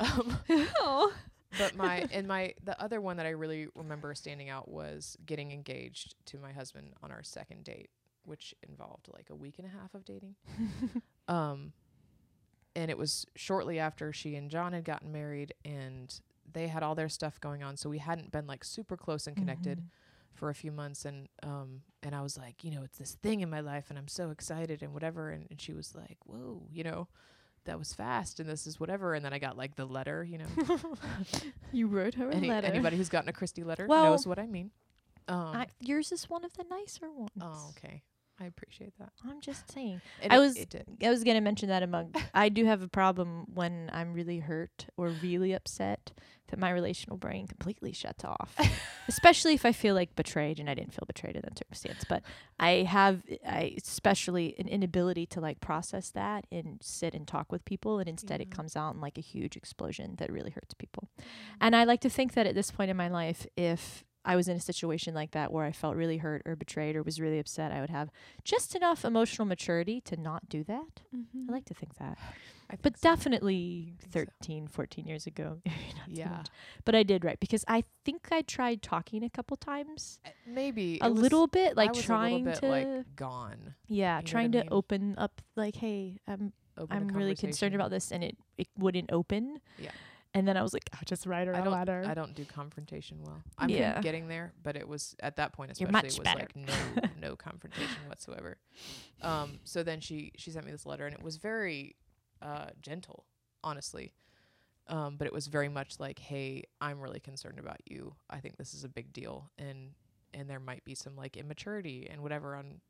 um, oh. but my and my the other one that I really remember standing out was getting engaged to my husband on our second date, which involved like a week and a half of dating. um and it was shortly after she and John had gotten married and they had all their stuff going on so we hadn't been like super close and connected Mhm. for a few months and um and I was like, you know, it's this thing in my life and I'm so excited and whatever and, and she was like, Whoa, you know, that was fast and this is whatever and then I got like the letter, you know. You wrote her a Any, letter. anybody who's gotten a Christie letter Well, knows what I mean. Um, I, yours is one of the nicer ones. oh, okay. I appreciate that. I'm just saying. And I was- It. I was gonna mention that among. I do have a problem when I'm really hurt or really upset that my relational brain completely shuts off. especially if I feel like betrayed, and I didn't feel betrayed in that circumstance. But I have, I especially an inability to like process that and sit and talk with people, and instead it comes out in like a huge explosion that really hurts people. Mm. And I like to think that at this point in my life, if I was in a situation like that where I felt really hurt or betrayed or was really upset, I would have just enough emotional maturity to not do that. Mhm. I like to think that. Think But so. definitely think so. 13, 14 years ago. not so Yeah. much. But I did, right? Because I think I tried talking a couple times. Uh, Maybe A little bit, I like trying little bit to. like gone. yeah, I trying to mean? open up, like, hey, I'm I'm really concerned about this, and it it wouldn't open. Yeah. And then I was like, I'll just write her I a don't. letter. I don't do confrontation well. I'm Yeah. getting there, but it was at that point especially it was better. like no no confrontation whatsoever. Um. So then she she sent me this letter, and it was very uh gentle, honestly. Um. But it was very much like, hey, I'm really concerned about you. I think this is a big deal, and and there might be some like immaturity and whatever on.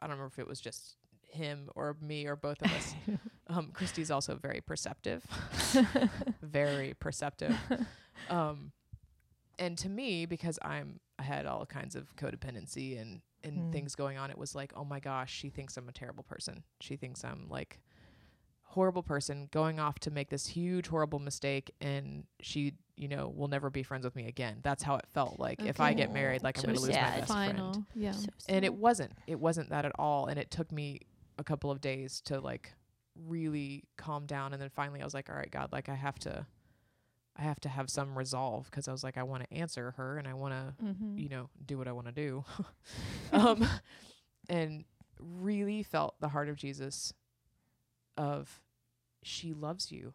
I don't remember if it was just him or me or both of us. um, Christy's also very perceptive, very perceptive. Um, and to me, because I'm, I had all kinds of codependency and and Mm. things going on. It was like, oh my gosh, she thinks I'm a terrible person. She thinks I'm like horrible person going off to make this huge horrible mistake and she you know will never be friends with me again that's how it felt like if i get married like i'm going to lose my best Final. friend Yeah. So and it wasn't it wasn't that at all and it took me a couple of days to like really calm down and then finally i was like all right god like i have to i have to have some resolve because i was like i want to answer her and i want to Mm-hmm. you know do what i want to do um and really felt the heart of jesus of she loves you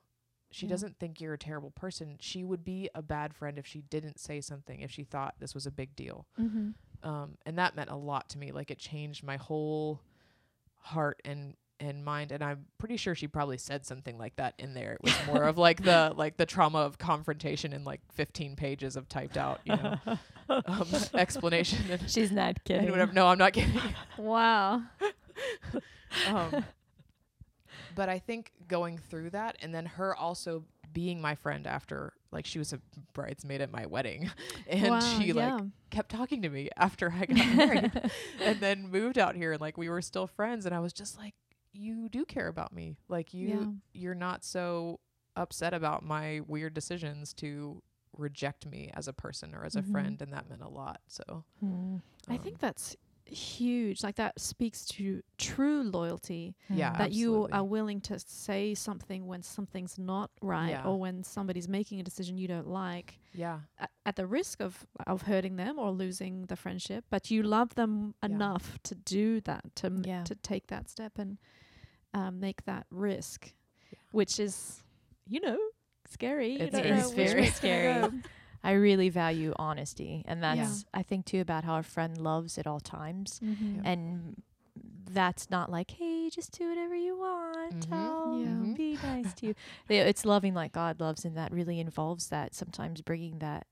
she Yeah. doesn't think you're a terrible person she would be a bad friend if she didn't say something if she thought this was a big deal Mm-hmm. um, and that meant a lot to me. Like it changed my whole heart and and mind. And I'm pretty sure she probably said something like that in there. It was more of like the like the trauma of confrontation in like 15 pages of typed out, you know, um, explanation and, She's not kidding. and whatever. No, I'm not kidding. Wow. um, but I think going through that and then her also being my friend after like she was a bridesmaid at my wedding and wow, she like yeah. kept talking to me after I got married and then moved out here and like we were still friends and I was just like you do care about me like you Yeah. you're not so upset about my weird decisions to reject me as a person or as a Mhm. friend and that meant a lot so Mm. I um, think that's huge. Like that speaks to true loyalty. Yeah, that you are willing to say something when something's not right Yeah. or when somebody's making a decision you don't like yeah at, at the risk of of hurting them or losing the friendship but you love them Yeah. enough to do that to m- Yeah. to take that step and um, make that risk which is, you know, scary. You It's very scary. way it's gonna Scary. go. I really value honesty, and Yeah. that's I think too about how a friend loves at all times, Mhm. and that's not like, hey, just do whatever you want. Mhm. I'll Yeah. Mhm. be nice to you. It's loving like God loves, and that really involves that sometimes bringing that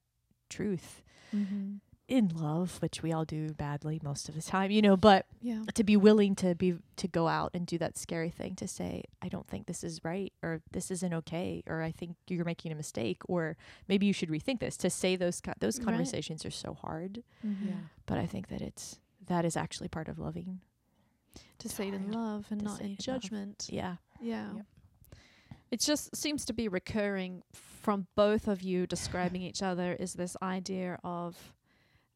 truth Mhm. In love, which we all do badly most of the time, you know, but Yeah. to be willing to be to go out and do that scary thing to say I don't think this is right or this isn't okay or I think you're making a mistake or maybe you should rethink this to say those co- those Right. conversations are so hard Mhm. Yeah. but I think that it's that is actually part of loving To say it in love and not in it in love. judgment. yeah Yeah. Yep. It just seems to be recurring from both of you describing each other is this idea of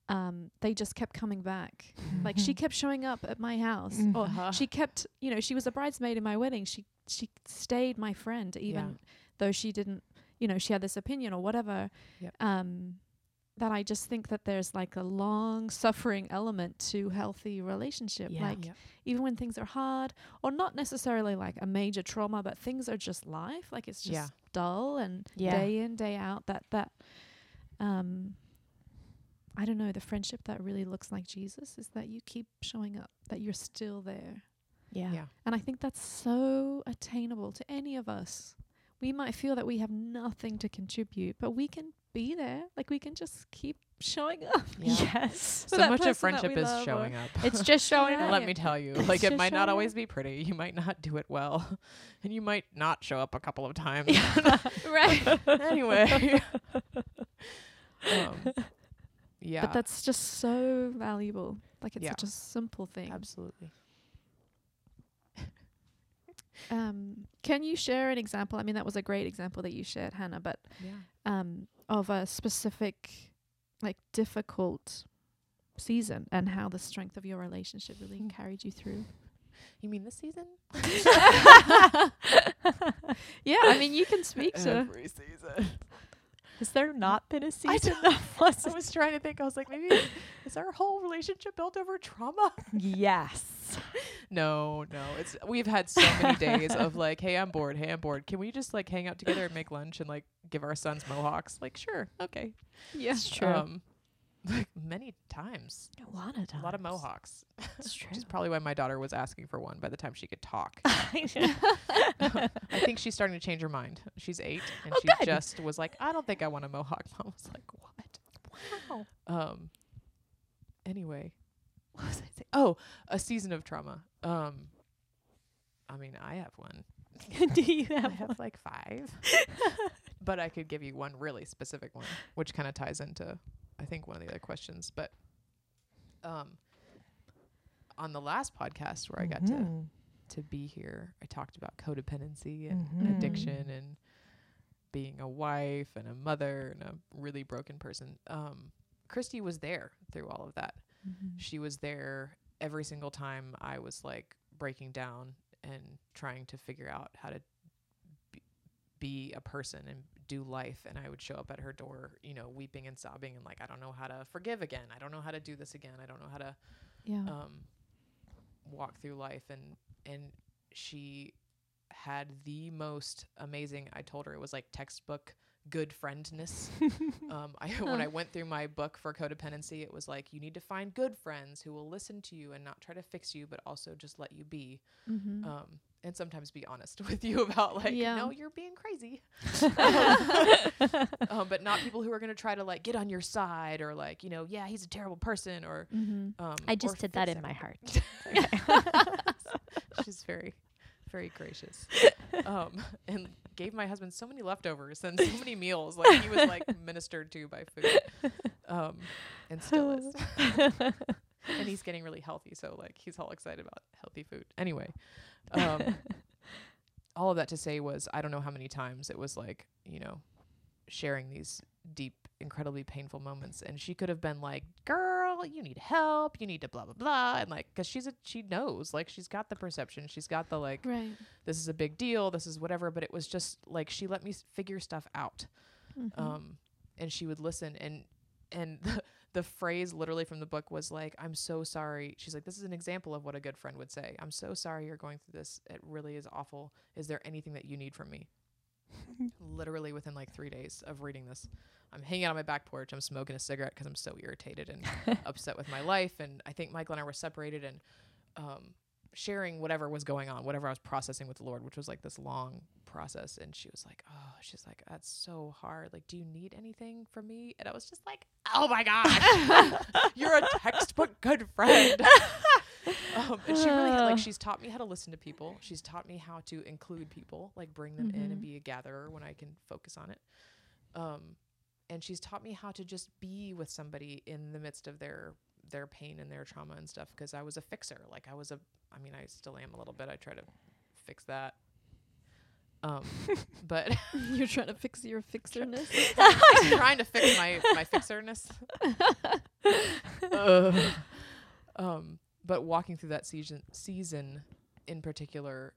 um, they just kept coming back. Like she kept showing up at my house Mhm. or Uh-huh. she kept, you know, she was a bridesmaid in my wedding. She she stayed my friend even Yeah. though she didn't, you know, she had this opinion or whatever. Yep. Um that I just think that there's like a long suffering element to healthy relationship. Yeah. Like Yeah. even when things are hard or not necessarily like a major trauma but things are just life like it's just Yeah. dull and Yeah. day in day out that that um i don't know the friendship that really looks like jesus is that you keep showing up that you're still there yeah Yeah. and i think that's so attainable to any of us we might feel that we have nothing to contribute but we can be there like we can just keep showing up Yeah. yes So much of friendship is showing up. it's just showing Yeah. up Let me tell you, It's like it might not always up. be pretty. You might not do it well, and you might not show up a couple of times. right anyway, um, yeah, but that's just so valuable like it's Yeah. such a simple thing absolutely. Um, can you share an example? I mean, that was a great example that you shared, Hannah, but Yeah. um, of a specific, like, difficult season and how the strength of your relationship really Hmm. carried you through. You mean this season? Yeah, I mean, you can speak to. Every season. Has there not been a season that I was trying to think. I was like, maybe is our whole relationship built over trauma? yes No, no. It's we've had so many days of like, hey, I'm bored. Hey, I'm bored. Can we just like hang out together and make lunch and like give our sons mohawks? Like, sure, okay. Yeah. it's true Um, like many times, a lot of times a lot of mohawks. it's true Which is probably why my daughter was asking for one by the time she could talk. I think she's starting to change her mind. She's eight, and Oh, she good. just was like, "I don't think I want a mohawk." Mom was like, "What?" wow Um. Anyway, what was I saying? Oh, a season of trauma. Um. I mean, I have one. do you I have have like five, but I could give you one really specific one, which kind of ties into, I think, one of the other questions. But, um, on the last podcast where I got to Mhm. to be here, I talked about codependency and Mhm. addiction and being a wife and a mother and a really broken person. Um, Christy was there through all of that. Mm-hmm. She was there every single time I was like breaking down and trying to figure out how to be, be a person and do life. And I would show up at her door, you know, weeping and sobbing and like, I don't know how to forgive again. I don't know how to do this again. I don't know how to Yeah. um, walk through life and and she had the most amazing I told her it was like textbook good friendness. um, I when I went through my book for codependency, it was like you need to find good friends who will listen to you and not try to fix you, but also just let you be. mm-hmm. Um, and sometimes be honest with you about like, Yeah. no, you're being crazy. um, but not people who are going to try to like get on your side or like, you know, yeah, he's a terrible person or mm-hmm. um, I just did that in my heart. She's very, very gracious. Um, and gave my husband so many leftovers and so many meals. Like he was like ministered to by food. Um, and still is. And he's getting really healthy, so like he's all excited about healthy food. Anyway, um, all of that to say was I don't know how many times it was like you know sharing these deep, incredibly painful moments, and she could have been like, "Girl, you need help. You need to blah blah blah," and like because she's a she knows like she's got the perception, she's got the like Right. this is a big deal, this is whatever. But it was just like she let me s- figure stuff out Mhm. um, and she would listen and and the, the phrase literally from the book was like, I'm so sorry. She's like, this is an example of what a good friend would say. I'm so sorry you're going through this. It really is awful. Is there anything that you need from me? literally within like three days of reading this, I'm hanging out on my back porch. I'm smoking a cigarette because I'm so irritated and upset with my life. And I think Michael and I were separated and um, sharing whatever was going on, whatever I was processing with the Lord, which was like this long process. And she was like, Oh, she's like, That's so hard. Like, do you need anything from me? And I was just like, Oh my gosh, you're a textbook good friend. um, and she really had, like she's taught me how to listen to people. She's taught me how to include people, like bring them in and Mhm. be a gatherer when I can focus on it. Um, and she's taught me how to just be with somebody in the midst of their their pain and their trauma and stuff because I was a fixer. Like I was a I mean I still am a little bit. I try to fix that. Um but You're trying to fix your fixerness. I'm trying to fix my my fixerness. Ugh. um but walking through that season season in particular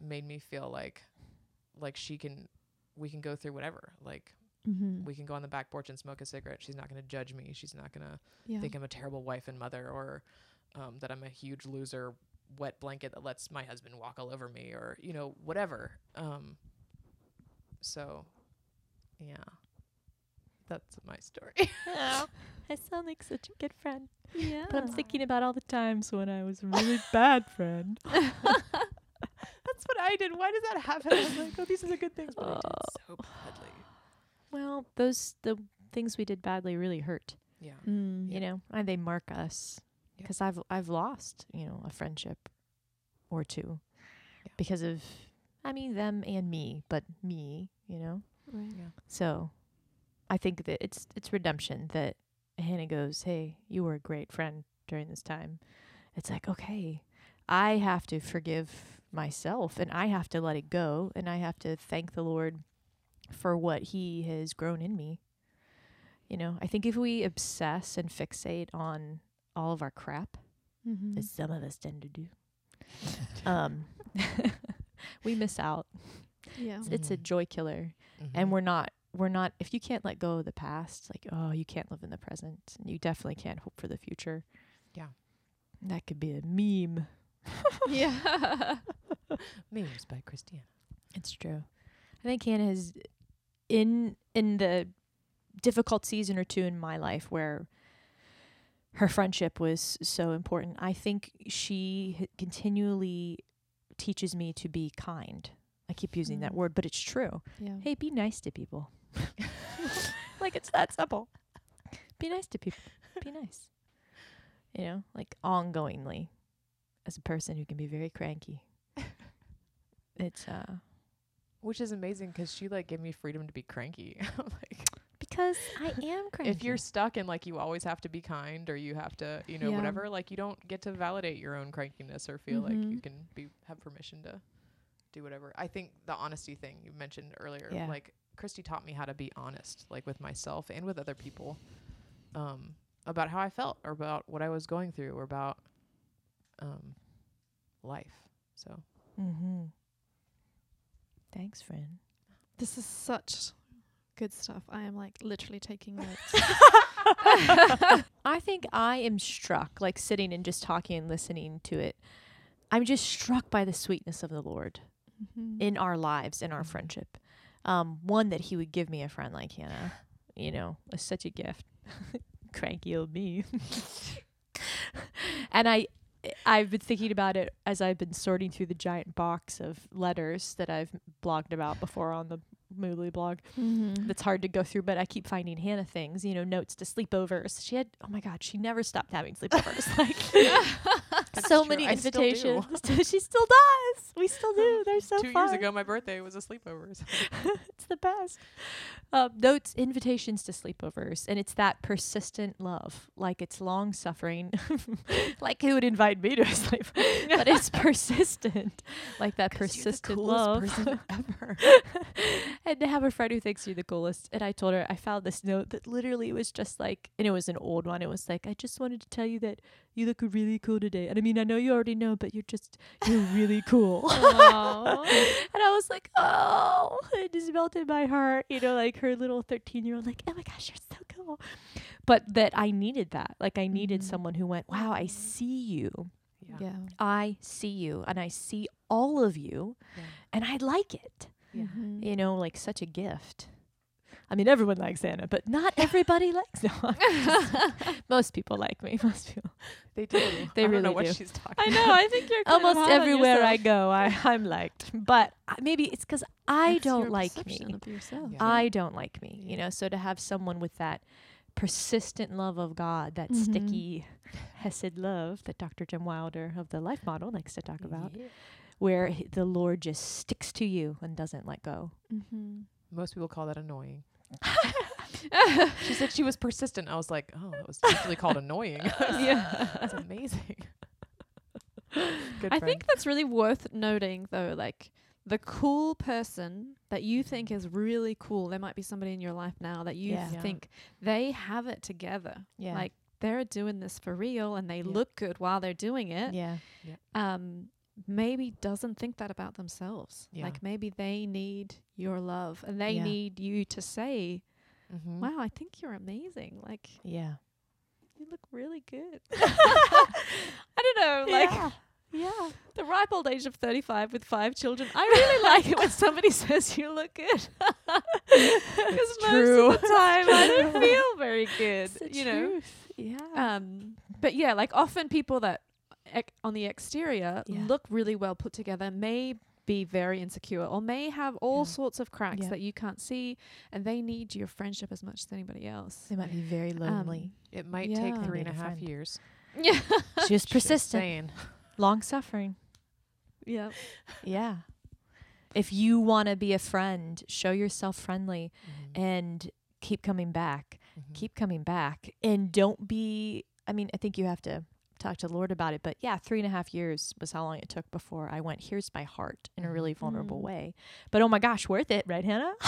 made me feel like like she can we can go through whatever. Like mm-hmm. we can go on the back porch and smoke a cigarette. She's not going to judge me. She's not going to Yeah. think I'm a terrible wife and mother or um, that I'm a huge loser wet blanket that lets my husband walk all over me or, you know, whatever. Um, so, yeah. That's my story. Oh, I sound like such a good friend. yeah. But I'm thinking about all the times when I was a really bad friend. That's what I did. Why does that happen? I was like, oh, these are the good things, but I did so badly. Well, those the things we did badly really hurt. Yeah. Mm. You know, and they mark us Yeah. because I've I've lost you know a friendship or two Yeah. because of I mean them and me, but me, you know. Right. Yeah. So I think that it's it's redemption that Hannah goes, "Hey, you were a great friend during this time." It's like, okay, I have to forgive myself and I have to let it go and I have to thank the Lord for what he has grown in me. You know, I think if we obsess and fixate on all of our crap, Mm-hmm. as some of us tend to do, um, we miss out. Yeah. It's, it's a Mhm. joy killer Mhm. and we're not we're not if you can't let go of the past like oh you can't live in the present and you definitely can't hope for the future Yeah. that could be a meme yeah. memes by Kristianna. it's true i think hannah has in in the difficult season or two in my life where her friendship was so important i think she continually teaches me to be kind. I keep using that Mm. word but it's true. Yeah. hey be nice to people. Like it's that simple. Be nice to people be nice. You know like ongoingly as a person who can be very cranky. It's uh Which is amazing because she like gave me freedom to be cranky. like because i am cranky if you're stuck in like you always have to be kind or you have to you know Yeah. whatever like you don't get to validate your own crankiness or feel like you Mhm. can be have permission to do whatever i think the honesty thing you mentioned earlier Yeah. like christy taught me how to be honest like with myself and with other people um about how i felt or about what i was going through or about um life so mm-hmm. Thanks friend This is such good stuff. I am like literally taking notes. I think I am struck, like sitting and just talking and listening to it. I'm just struck by the sweetness of the Lord Mhm. in our lives, in our Mhm. friendship. Um, one that He would give me a friend like Hannah, you know, is such a gift. Cranky old me. and I, I've been thinking about it as I've been sorting through the giant box of letters that I've blogged about before on the Moodly blog Mhm. that's hard to go through, but I keep finding Hannah things, you know, notes to sleepovers. She had, oh my God, she never stopped having sleepovers. like, so true. many I still invitations. she still does. We still do. They're so two fun. years ago my birthday was a sleepover so it's the best. Um, notes, invitations to sleepovers, and it's that persistent love, like it's long suffering, like who would invite me to a sleep, but it's persistent, like that 'Cause you're the persistent coolest love. person ever. and to have a friend who thinks you're the coolest. And I told her I found this note that literally was just like, and it was an old one. It was like, I just wanted to tell you that you look really cool today. And I mean, I know you already know, but you're just you're really cool. And I was like, oh, it just melted my heart. You know, like her little 13 year old, like, oh my gosh, you're so cool. but that I needed that. Like I needed Mhm. someone who went, "Wow, I see you. Yeah. Yeah. I see you, and I see all of you, Yeah. and I like it." Yeah. Mhm. You know, like such a gift. I mean, everyone likes Hannah, but not everybody likes. No, most people like me. Most people. They do. They I don't really know what do. she's talking. About. I know. I think you're kind of Almost hard on everywhere I go, I, I'm liked. But I- maybe it's because I That's don't like perception me. of yourself. Yeah. I don't like me. Yeah. You know, so to have someone with that persistent love of God, that Mhm. sticky Hesed love that Dr. Jim Wilder of the Life Model likes to talk about, Yeah. where the Lord just sticks to you and doesn't let go. Mm-hmm. Most people call that annoying. She said she was persistent. I was like, oh, that was actually called annoying. Yeah. That's amazing. Good I friend. think that's really worth noting, though. Like the cool person that you think is really cool. There might be somebody in your life now that you Yeah. Yeah. think they have it together. Yeah. Like they're doing this for real and they Yeah. look good while they're doing it. yeah. Um, maybe doesn't think that about themselves. Yeah. Like maybe they need your love and they Yeah. need you to say, Mhm. "Wow, I think you're amazing. Like Yeah. you look really good." I don't know. Like. yeah. Yeah. The ripe old age of 35 with five children. I really like it when somebody says you look good. Because most true. of the time I don't feel very good, It's the you know. truth. Yeah. Um, but yeah, like often people that ec- on the exterior Yeah. look really well put together may be very insecure or may have all Yeah. sorts of cracks Yeah. that you can't see and they need your friendship as much as anybody else. they might be very lonely. It might Yeah. take They three and a a half friend. years. Yeah. she was persistent, long suffering. yeah. Yeah. If you want to be a friend, show yourself friendly Mhm. and keep coming back. Mhm. Keep coming back. And don't be, I mean, I think you have to talk to the Lord about it. But yeah, three and a half years was how long it took before I went, here's my heart in a really vulnerable Mm. way. But oh my gosh, worth it, right, Hannah?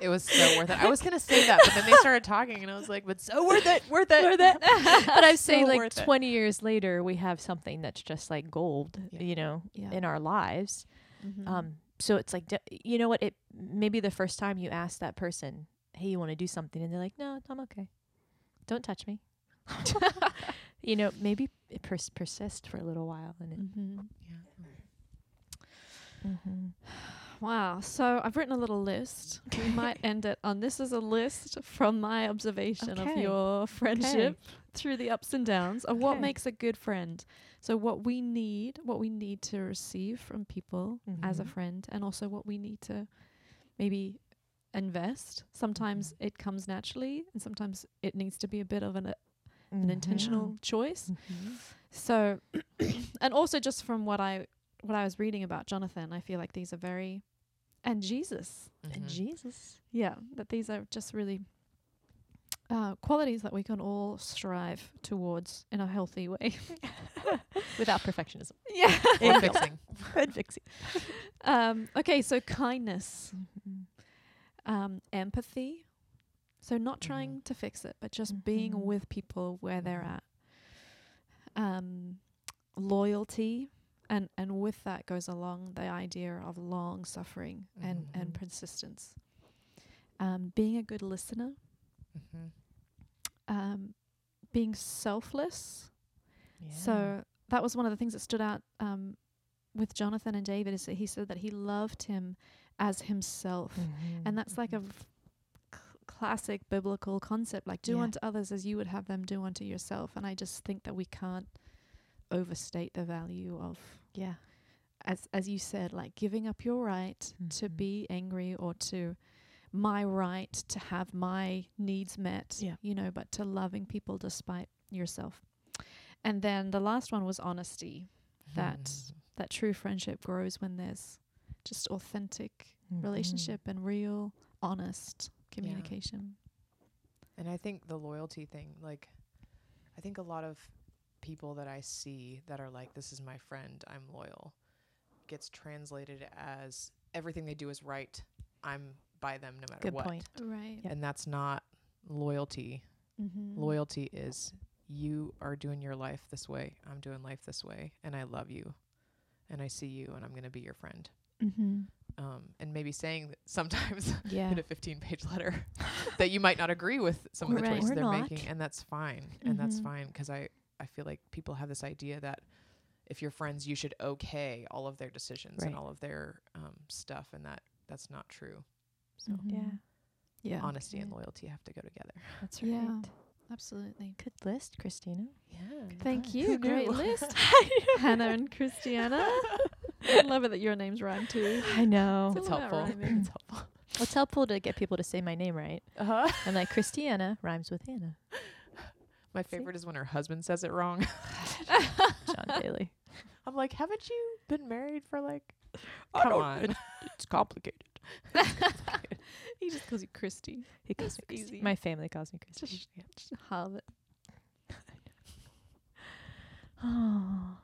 It was so worth it. I was gonna say that, but then they started talking, and I was like, "But so worth it, worth it, worth it. but I'm saying, So like, worth it. 20 years later, we have something that's just like gold, Yeah. you know, Yeah. in our lives. Mhm. Um, so it's like, you know what? It maybe the first time you ask that person, "Hey, you want to do something?" and they're like, "No, I'm okay. Don't touch me." You know, maybe it pers- persist for a little while, and it. Mhm. Yeah. Mm-hmm. Wow. So I've written a little list. We might end it on this is a list from my observation of your friendship through the ups and downs of what makes a good friend. So what we need, what we need to receive from people as a Mhm. friend and also what we need to maybe invest. Sometimes it comes naturally and sometimes it needs to be a bit of an, an intentional choice. Mm-hmm. So, and also just from what I what I was reading about Jonathan, I feel like these are very, and Jesus, And Mhm. Jesus. yeah, that these are just really uh, qualities that we can all strive towards in a healthy way. Without perfectionism. yeah. Or fixing. And fixing. Um, okay, so kindness, Mhm. um, empathy. So not trying to fix it, but just being Mhm. with people where they're at. Um, loyalty, and and with that goes along the idea of long suffering and and Mhm. persistence. Um, being a good listener, Mhm. um, being selfless. Yeah. So that was one of the things that stood out um, with Jonathan and David is that he said that he loved him as himself. Mhm. And that's like a v- c- classic biblical concept like do Yeah. unto others as you would have them do unto yourself. And I just think that we can't overstate the value of yeah. as as you said like giving up your right to Mhm. be angry or to my right to have my needs met, Yeah. you know, but to loving people despite yourself. And then the last one was honesty. That Mhm. that true friendship grows when there's just authentic Mhm. relationship and real honest communication. And I think the loyalty thing, like, I think a lot of people that I see that are like, this is my friend, I'm loyal, gets translated as everything they do is right. I'm by them no matter Good what. point. Right. Yep. And that's not loyalty. Mm-hmm. Loyalty is you are doing your life this way, I'm doing life this way, and I love you, and I see you, and I'm going to be your friend. Mm-hmm. Um, and maybe saying that sometimes Yeah. in a 15 page letter that you might not agree with some of the Right. choices Or they're not. making and that's fine and that's Mhm. fine because I, I feel like people have this idea that if you're friends you should okay all of their decisions and all of their um, stuff and that that's not true so Yeah. Mm-hmm. Yeah. honesty and loyalty have to go together That's right. Yeah. Absolutely. Good list, Christina. yeah Thank you. Great knew? list. Hannah and Kristianna. I love it that your names rhyme too. I know. it's all helpful it's helpful It's helpful to get people to say my name right. uh-huh. I'm like Kristianna rhymes with Hannah. my See? favorite is when her husband says it wrong John Bailey. i'm like haven't you been married for like I come don't- on It's complicated. he just calls you Christy. He calls It's me Christy. easy. My family calls me Christy. Just, just halve it. Oh.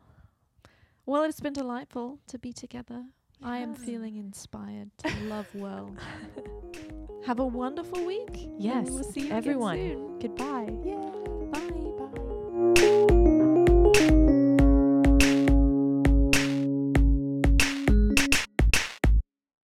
Well, it's been delightful to be together. I am feeling inspired to love well. Have a wonderful week. Yes, we'll see you everyone. Again soon. Goodbye.